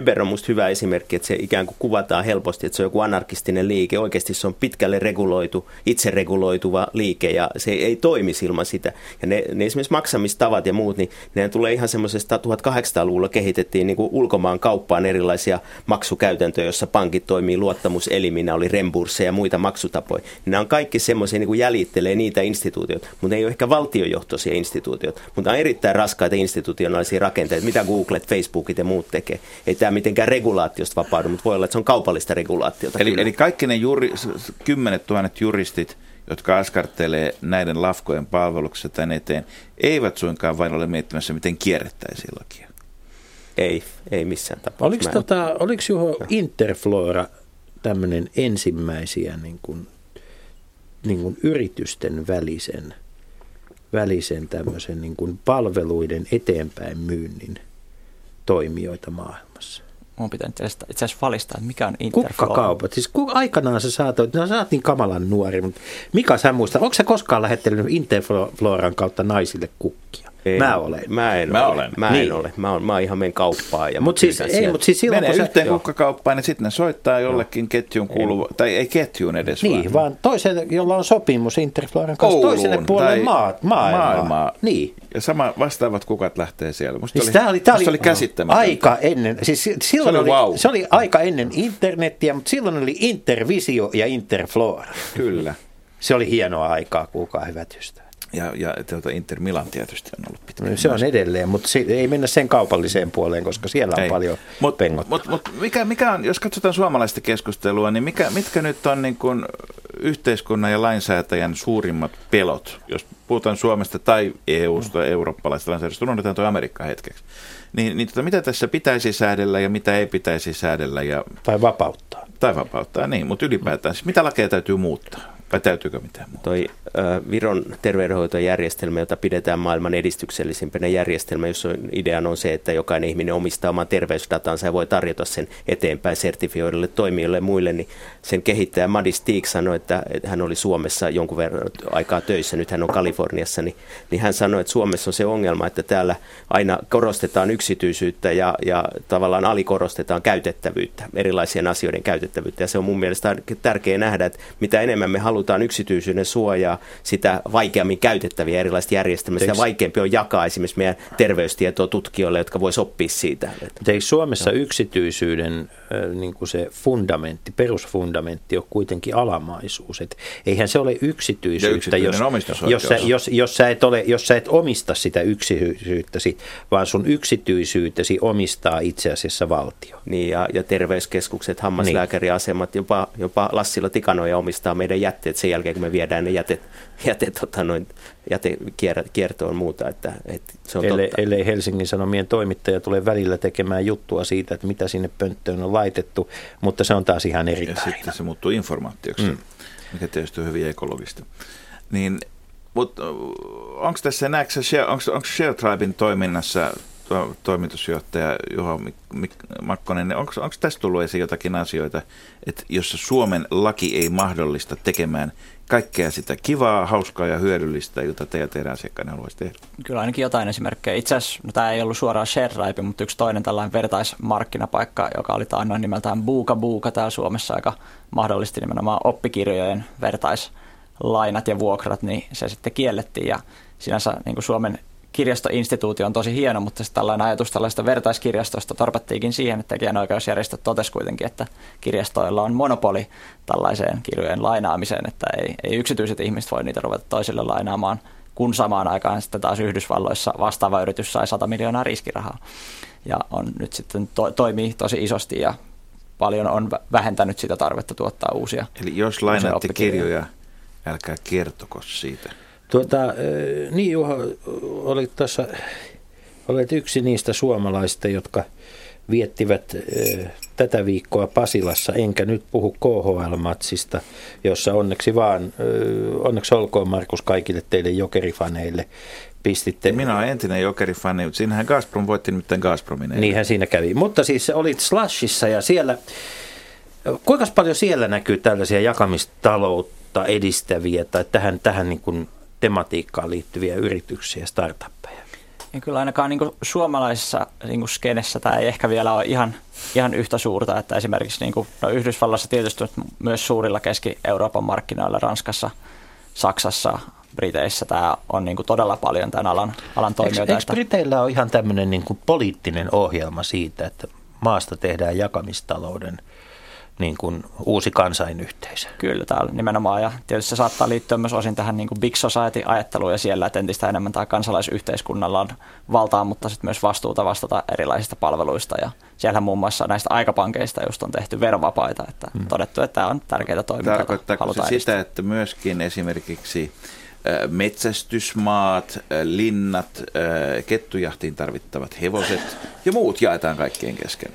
Uber on musta hyvä esimerkki, että se ikään kuin kuvataan helposti, että se on joku anarkistinen liike. Oikeasti se on pitkälle reguloitu, itse reguloituva liike ja se ei toimi ilman sitä. Ja ne, ne esimerkiksi maksamistavat ja muut, niin ne tulee ihan semmoisesta 1800-luvulla kehitettiin niin kuin ulkomaan kauppaan erilaisia maksukäytäntöjä, joissa pankit toimii luottamuseliminä, oli rembursseja ja muita maksutapoja. Nämä on kaikki semmoisia, niin kuin jäljittelee niitä instituutioita, mutta ei ole ehkä valtiojohtoisia instituutioita, mutta on eri erittäin raskaita institutionaalisia rakenteita, mitä Googlet, Facebookit ja muut tekee. Ei tämä mitenkään regulaatiosta vapaudu, mutta voi olla, että se on kaupallista regulaatiota. Eli, eli kaikki ne juri, kymmenet tuhannet juristit, jotka askartelee näiden lafkojen palveluksessa tänne eteen, eivät suinkaan vain ole miettimässä, miten kierrettäisiin lakia. Ei, ei missään tapauksessa. Oliko, tota, oliko Juho Interflora tämmöinen ensimmäisiä niin kuin, niin kuin yritysten välisen välisen tämmöisen niin kuin palveluiden eteenpäin myynnin toimijoita maailmassa. Mun pitää itse asiassa valistaa, että mikä on Interflow. Kukkakaupat. Siis ku, aikanaan sä saatoit, no niin kamalan nuori, mutta Mika sä muista, onko sä koskaan lähettänyt Interfloran kautta naisille kukkia? Ei, mä olen. Mä en mä ole. olen. Mä niin. en ole. Mä, oon, mä oon ihan menen kauppaan. Ja mut siis, ei, mut siis silloin, Menee kun yhteen kukkakauppaan ja sitten ne soittaa jollekin ketjun kuuluva, tai ei ketjuun edes Niin, vaan, vaan toiselle, jolla on sopimus Interfloran kanssa, Ouluun, toiselle puolelle maa, maailmaa. maailmaa. Niin. Ja sama vastaavat kukat lähtee siellä. Musta siis oli, tämä oli, tämä oli, oli käsittämätöntä. Aika ennen, siis silloin se oli, wow. se oli aika ennen internettiä, mutta silloin oli Intervisio ja Interflora. Kyllä. Se oli hienoa aikaa, kuulkaa hyvät ystävät. Ja, ja tuota Inter Milan tietysti on ollut pitkä. No, se on edelleen, mutta se, ei mennä sen kaupalliseen puoleen, koska siellä on ei. paljon mut, pengot. Mut, mut mikä, mikä on, jos katsotaan suomalaista keskustelua, niin mikä, mitkä nyt on niin kuin yhteiskunnan ja lainsäätäjän suurimmat pelot, jos puhutaan Suomesta tai EUsta, mm. eurooppalaisesta lainsäädännöstä, unohdetaan tuo Amerikka hetkeksi. Niin, niin tota, mitä tässä pitäisi säädellä ja mitä ei pitäisi säädellä? Ja, tai vapauttaa. Tai vapauttaa, niin, mutta ylipäätään, siis mitä lakeja täytyy muuttaa? Vai täytyykö mitään muuta? Toi äh, Viron terveydenhoitojärjestelmä, jota pidetään maailman edistyksellisimpänä järjestelmä, jossa ideana on se, että jokainen ihminen omistaa oman terveysdatansa ja voi tarjota sen eteenpäin sertifioidulle toimijoille ja muille, niin sen kehittäjä Madi Stiik sanoi, että, hän oli Suomessa jonkun verran aikaa töissä, nyt hän on Kaliforniassa, niin, niin hän sanoi, että Suomessa on se ongelma, että täällä aina korostetaan yksityisyyttä ja, ja tavallaan alikorostetaan käytettävyyttä, erilaisien asioiden käytettävyyttä, ja se on mun mielestä tärkeää nähdä, että mitä enemmän me halutaan halutaan yksityisyyden suojaa, sitä vaikeammin käytettäviä erilaiset järjestelmät, sitä vaikeampi on jakaa esimerkiksi meidän terveystietoa tutkijoille, jotka voisi oppia siitä. Eikö Suomessa no. yksityisyyden niin kuin se fundamentti, perusfundamentti on kuitenkin alamaisuus. Et eihän se ole yksityisyyttä, jos, jos, sä, jos, jos, sä et ole, jos sä et omista sitä yksityisyyttäsi, vaan sun yksityisyytesi omistaa itse asiassa valtio. Niin, ja, ja terveyskeskukset, hammaslääkäriasemat, niin. jopa, jopa Lassilla Tikanoja omistaa meidän jätteet sen jälkeen, kun me viedään ne jätet, jätet, tota noin, jätekiertoon muuta. Että, että se on ellei, totta. ellei Helsingin Sanomien toimittaja tule välillä tekemään juttua siitä, että mitä sinne pönttöön on laitettu, mutta se on taas ihan eri Ja sitten se muuttuu informaatioksi, mm. mikä tietysti on hyvin ekologista. Niin, mutta onko tässä, näetkö, onko Share Tribein toiminnassa to, toimitusjohtaja Juha Mik- Makkonen, niin onko, onko tässä tullut esiin jotakin asioita, että jos Suomen laki ei mahdollista tekemään kaikkea sitä kivaa, hauskaa ja hyödyllistä, jota te ja teidän asiakkaanne haluaisi tehdä? Kyllä ainakin jotain esimerkkejä. Itse asiassa, no, tämä ei ollut suoraan ShareDrive, mutta yksi toinen tällainen vertaismarkkinapaikka, joka oli taannoin nimeltään Buuka Buuka täällä Suomessa, aika mahdollisti nimenomaan oppikirjojen vertaislainat ja vuokrat, niin se sitten kiellettiin ja sinänsä niin kuin Suomen kirjastoinstituutio on tosi hieno, mutta sitten tällainen ajatus tällaista vertaiskirjastosta torpattiinkin siihen, että tekijänoikeusjärjestöt totesi kuitenkin, että kirjastoilla on monopoli tällaiseen kirjojen lainaamiseen, että ei, ei yksityiset ihmiset voi niitä ruveta toisille lainaamaan, kun samaan aikaan sitten taas Yhdysvalloissa vastaava yritys sai 100 miljoonaa riskirahaa. Ja on nyt sitten to, toimii tosi isosti ja paljon on vähentänyt sitä tarvetta tuottaa uusia. Eli jos lainaatte kirjoja, älkää kertoko siitä. Tuota, niin Juha, olit tässä, olet yksi niistä suomalaisista, jotka viettivät tätä viikkoa Pasilassa, enkä nyt puhu KHL-matsista, jossa onneksi vaan, onneksi olkoon Markus kaikille teille jokerifaneille, pistitte. Minä olen entinen jokerifani, mutta siinähän Gazprom voitti nyt Gazpromin. Eilen. Niinhän siinä kävi. Mutta siis olit Slashissa ja siellä, kuinka paljon siellä näkyy tällaisia jakamistaloutta edistäviä tai tähän, tähän niin kuin tematiikkaan liittyviä yrityksiä ja startuppeja? Ja kyllä ainakaan niin suomalaisessa niin skenessä tämä ei ehkä vielä ole ihan, ihan yhtä suurta, että esimerkiksi niin kuin, no Yhdysvallassa tietysti myös suurilla Keski-Euroopan markkinoilla, Ranskassa, Saksassa, Briteissä tämä on niin kuin todella paljon tämän alan, alan toimijoita. Eikö, eikö Briteillä ole ihan tämmöinen niin kuin poliittinen ohjelma siitä, että maasta tehdään jakamistalouden – niin kuin uusi kansainyhteisö. Kyllä, täällä nimenomaan. Ja tietysti se saattaa liittyä myös osin tähän niin kuin Big Society-ajatteluun ja siellä, että entistä enemmän tämä kansalaisyhteiskunnalla on valtaa, mutta sitten myös vastuuta vastata erilaisista palveluista. Ja siellä muun muassa näistä aikapankeista just on tehty verovapaita, että hmm. todettu, että tämä on tärkeää toimintaa. Tarkoittaako se edistää. sitä, että myöskin esimerkiksi metsästysmaat, linnat, kettujahtiin tarvittavat hevoset ja muut jaetaan kaikkien kesken?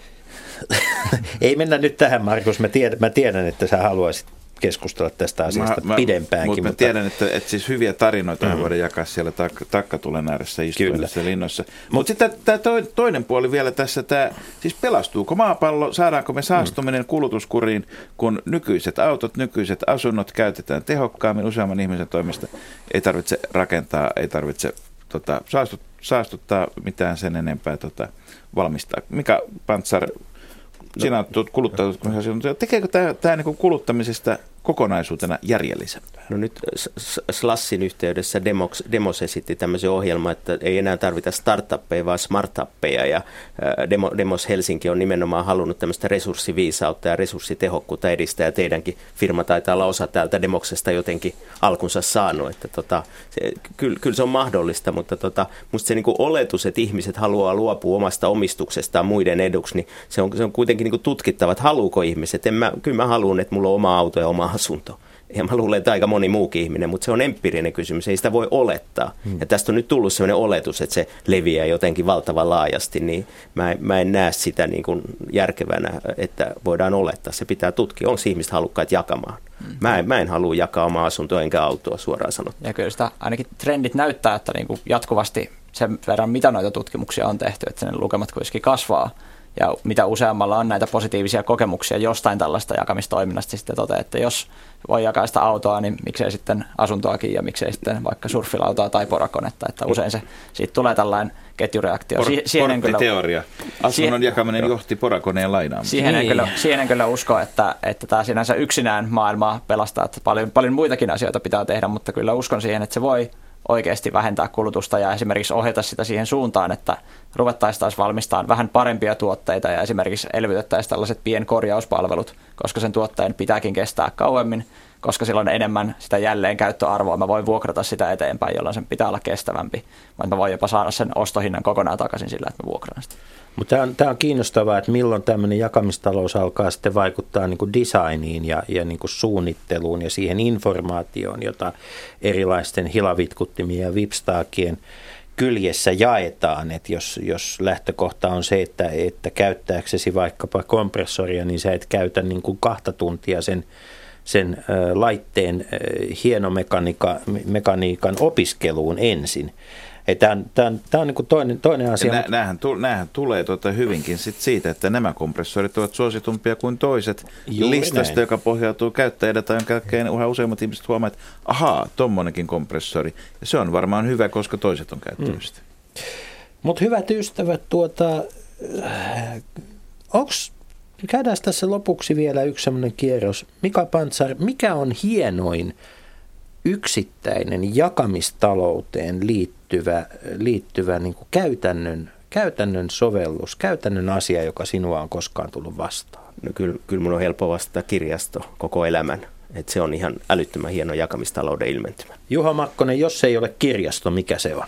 Ei mennä nyt tähän, Markus. Mä tiedän, mä tiedän että sä haluaisit keskustella tästä asiasta mä, pidempäänkin. Mutta, mutta tiedän, että, että siis hyviä tarinoita mm. voidaan jakaa siellä tak- takkatulen ääressä istuessa linnoissa. Mutta Mut sitten tämä toinen puoli vielä tässä, tämä, siis pelastuuko maapallo, saadaanko me saastuminen mm. kulutuskuriin, kun nykyiset autot, nykyiset asunnot käytetään tehokkaammin useamman ihmisen toimesta. Ei tarvitse rakentaa, ei tarvitse tota, saastut, saastuttaa mitään sen enempää tota, valmistaa. Mikä Pantsar sinä olet kuluttanut, tekeekö tämä, tämä niin kuluttamisesta kokonaisuutena järjellisempää? No nyt Slassin yhteydessä Demos, Demos esitti tämmöisen ohjelman, että ei enää tarvita startuppeja, vaan smartuppeja. Ja Demo, Demos Helsinki on nimenomaan halunnut tämmöistä resurssiviisautta ja resurssitehokkuutta edistää. Ja teidänkin firma taitaa olla osa täältä Demoksesta jotenkin alkunsa saanut. Että tota, se, kyllä, kyllä se on mahdollista, mutta tota, musta se niin oletus, että ihmiset haluaa luopua omasta omistuksestaan muiden eduksi, niin se on, se on kuitenkin niin tutkittava, että haluuko ihmiset. En mä, kyllä mä haluan, että mulla on oma auto ja oma asunto. ja mä luulen, että aika moni muukin ihminen, mutta se on empiirinen kysymys, ei sitä voi olettaa. Hmm. Ja tästä on nyt tullut sellainen oletus, että se leviää jotenkin valtavan laajasti, niin mä, mä en näe sitä niin kuin järkevänä, että voidaan olettaa. Se pitää tutkia, onko ihmiset halukkaat jakamaan. Hmm. Mä, en, mä en halua jakaa omaa asuntoa enkä autoa suoraan sanottuna. Ja kyllä sitä ainakin trendit näyttää, että niin kuin jatkuvasti sen verran, mitä noita tutkimuksia on tehty, että ne lukemat kuitenkin kasvaa. Ja mitä useammalla on näitä positiivisia kokemuksia jostain tällaista jakamistoiminnasta, sitten toteaa, että jos voi jakaa sitä autoa, niin miksei sitten asuntoakin ja miksei sitten vaikka surfilautaa tai porakonetta. Että usein se, siitä tulee tällainen ketjureaktio. Por, siihen kyllä, teoria. Asunnon siihen, jakaminen johti porakoneen lainaamaan. Siihen, niin. kyllä, siihen en kyllä usko, että, että tämä sinänsä yksinään maailmaa pelastaa. Että paljon, paljon muitakin asioita pitää tehdä, mutta kyllä uskon siihen, että se voi oikeasti vähentää kulutusta ja esimerkiksi ohjata sitä siihen suuntaan, että ruvettaisiin taas valmistamaan vähän parempia tuotteita ja esimerkiksi elvytettäisiin tällaiset pienkorjauspalvelut, koska sen tuotteen pitääkin kestää kauemmin, koska silloin enemmän sitä jälleen käyttöarvoa. Mä voin vuokrata sitä eteenpäin, jolloin sen pitää olla kestävämpi. Mutta mä voin jopa saada sen ostohinnan kokonaan takaisin sillä, että mä vuokraan sitä. Mutta tämä on, tämä on kiinnostavaa, että milloin tämmöinen jakamistalous alkaa sitten vaikuttaa niin kuin designiin ja, ja niin kuin suunnitteluun ja siihen informaatioon, jota erilaisten hilavitkuttimien ja vipstaakien kyljessä jaetaan, että jos, jos lähtökohta on se, että, että käyttääksesi vaikkapa kompressoria, niin sä et käytä niin kuin kahta tuntia sen, sen laitteen hienomekaniikan opiskeluun ensin, Tämä on, niin toinen, toinen asia. Nä, näähän, tu, näähän tulee tuota hyvinkin sit siitä, että nämä kompressorit ovat suositumpia kuin toiset Juuri listasta, näin. joka pohjautuu käyttäjädataan, kaikkein yhä useimmat ihmiset huomaavat, että ahaa, tommonenkin kompressori. Ja se on varmaan hyvä, koska toiset on käyttämistä. Mm. Mutta hyvät ystävät, tuota, äh, onks, käydään tässä lopuksi vielä yksi sellainen kierros. Mika Pantsar, mikä on hienoin yksittäinen jakamistalouteen liittyvä, liittyvä niin kuin käytännön, käytännön sovellus, käytännön asia, joka sinua on koskaan tullut vastaan? No kyllä, kyllä mun on helppo vastata kirjasto koko elämän. Et se on ihan älyttömän hieno jakamistalouden ilmentymä. Juha Makkonen, jos se ei ole kirjasto, mikä se on?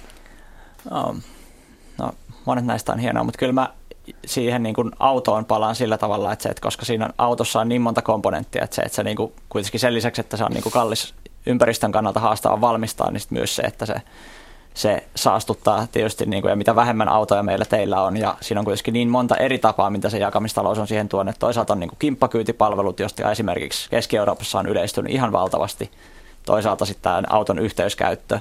No, no monet näistä on hienoa, mutta kyllä mä siihen niin kuin autoon palaan sillä tavalla, että, se, että koska siinä autossa on niin monta komponenttia, että se, että se niin kuin, kuitenkin sen lisäksi, että se on niin kuin kallis ympäristön kannalta haastava valmistaa, niin myös se, että se, se saastuttaa tietysti, niin kuin, ja mitä vähemmän autoja meillä teillä on, ja siinä on kuitenkin niin monta eri tapaa, mitä se jakamistalous on siihen tuonut. Toisaalta on niin kuin kimppakyytipalvelut, joista esimerkiksi Keski-Euroopassa on yleistynyt ihan valtavasti. Toisaalta sitten tämä auton yhteyskäyttö,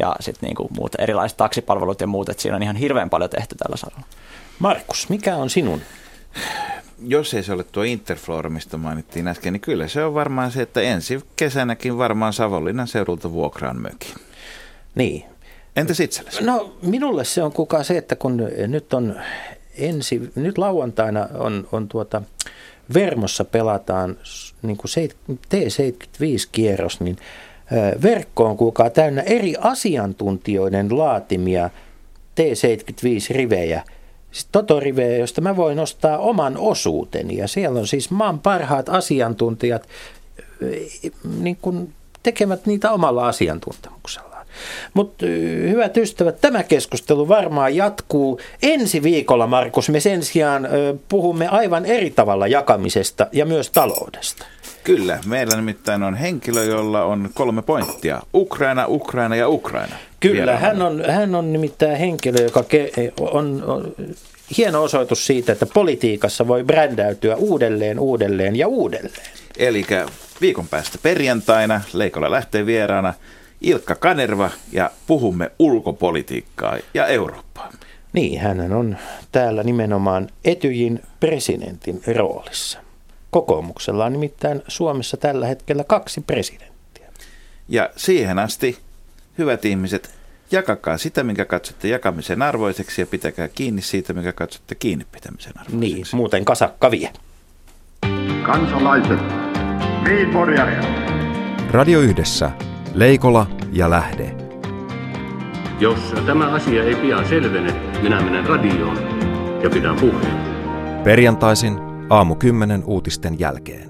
ja sitten niin kuin muut erilaiset taksipalvelut ja muut, että siinä on ihan hirveän paljon tehty tällä saralla. Markus, mikä on sinun jos ei se ole tuo Interflora, mistä mainittiin äsken, niin kyllä se on varmaan se, että ensi kesänäkin varmaan Savonlinnan seudulta vuokraan mökin. Niin. Entäs itsellesi? No minulle se on kukaan se, että kun nyt on ensi, nyt lauantaina on, on tuota, Vermossa pelataan niin kuin T75-kierros, niin verkko on kuulkaa täynnä eri asiantuntijoiden laatimia T75-rivejä – Totoriveä, josta mä voin ostaa oman osuuteni. Ja siellä on siis maan parhaat asiantuntijat eh, niin kun tekevät niitä omalla asiantuntemuksellaan. Mutta eh, hyvät ystävät, tämä keskustelu varmaan jatkuu ensi viikolla, Markus. Me sen sijaan eh, puhumme aivan eri tavalla jakamisesta ja myös taloudesta. Kyllä, meillä nimittäin on henkilö, jolla on kolme pointtia. Ukraina, Ukraina ja Ukraina. Kyllä, hän on, hän on nimittäin henkilö, joka ke, on, on hieno osoitus siitä, että politiikassa voi brändäytyä uudelleen, uudelleen ja uudelleen. Eli viikon päästä perjantaina Leikolla lähtee vieraana Ilkka Kanerva ja puhumme ulkopolitiikkaa ja Eurooppaa. Niin, hän on täällä nimenomaan Etyjin presidentin roolissa. Kokoomuksella on nimittäin Suomessa tällä hetkellä kaksi presidenttiä. Ja siihen asti, hyvät ihmiset, jakakaa sitä, minkä katsotte jakamisen arvoiseksi ja pitäkää kiinni siitä, minkä katsotte kiinni pitämisen arvoiseksi. Niin, muuten kasakka vie. Kansalaiset, Radio Yhdessä, Leikola ja Lähde. Jos tämä asia ei pian selvene, minä menen radioon ja pidän puheen. Perjantaisin aamu 10 uutisten jälkeen.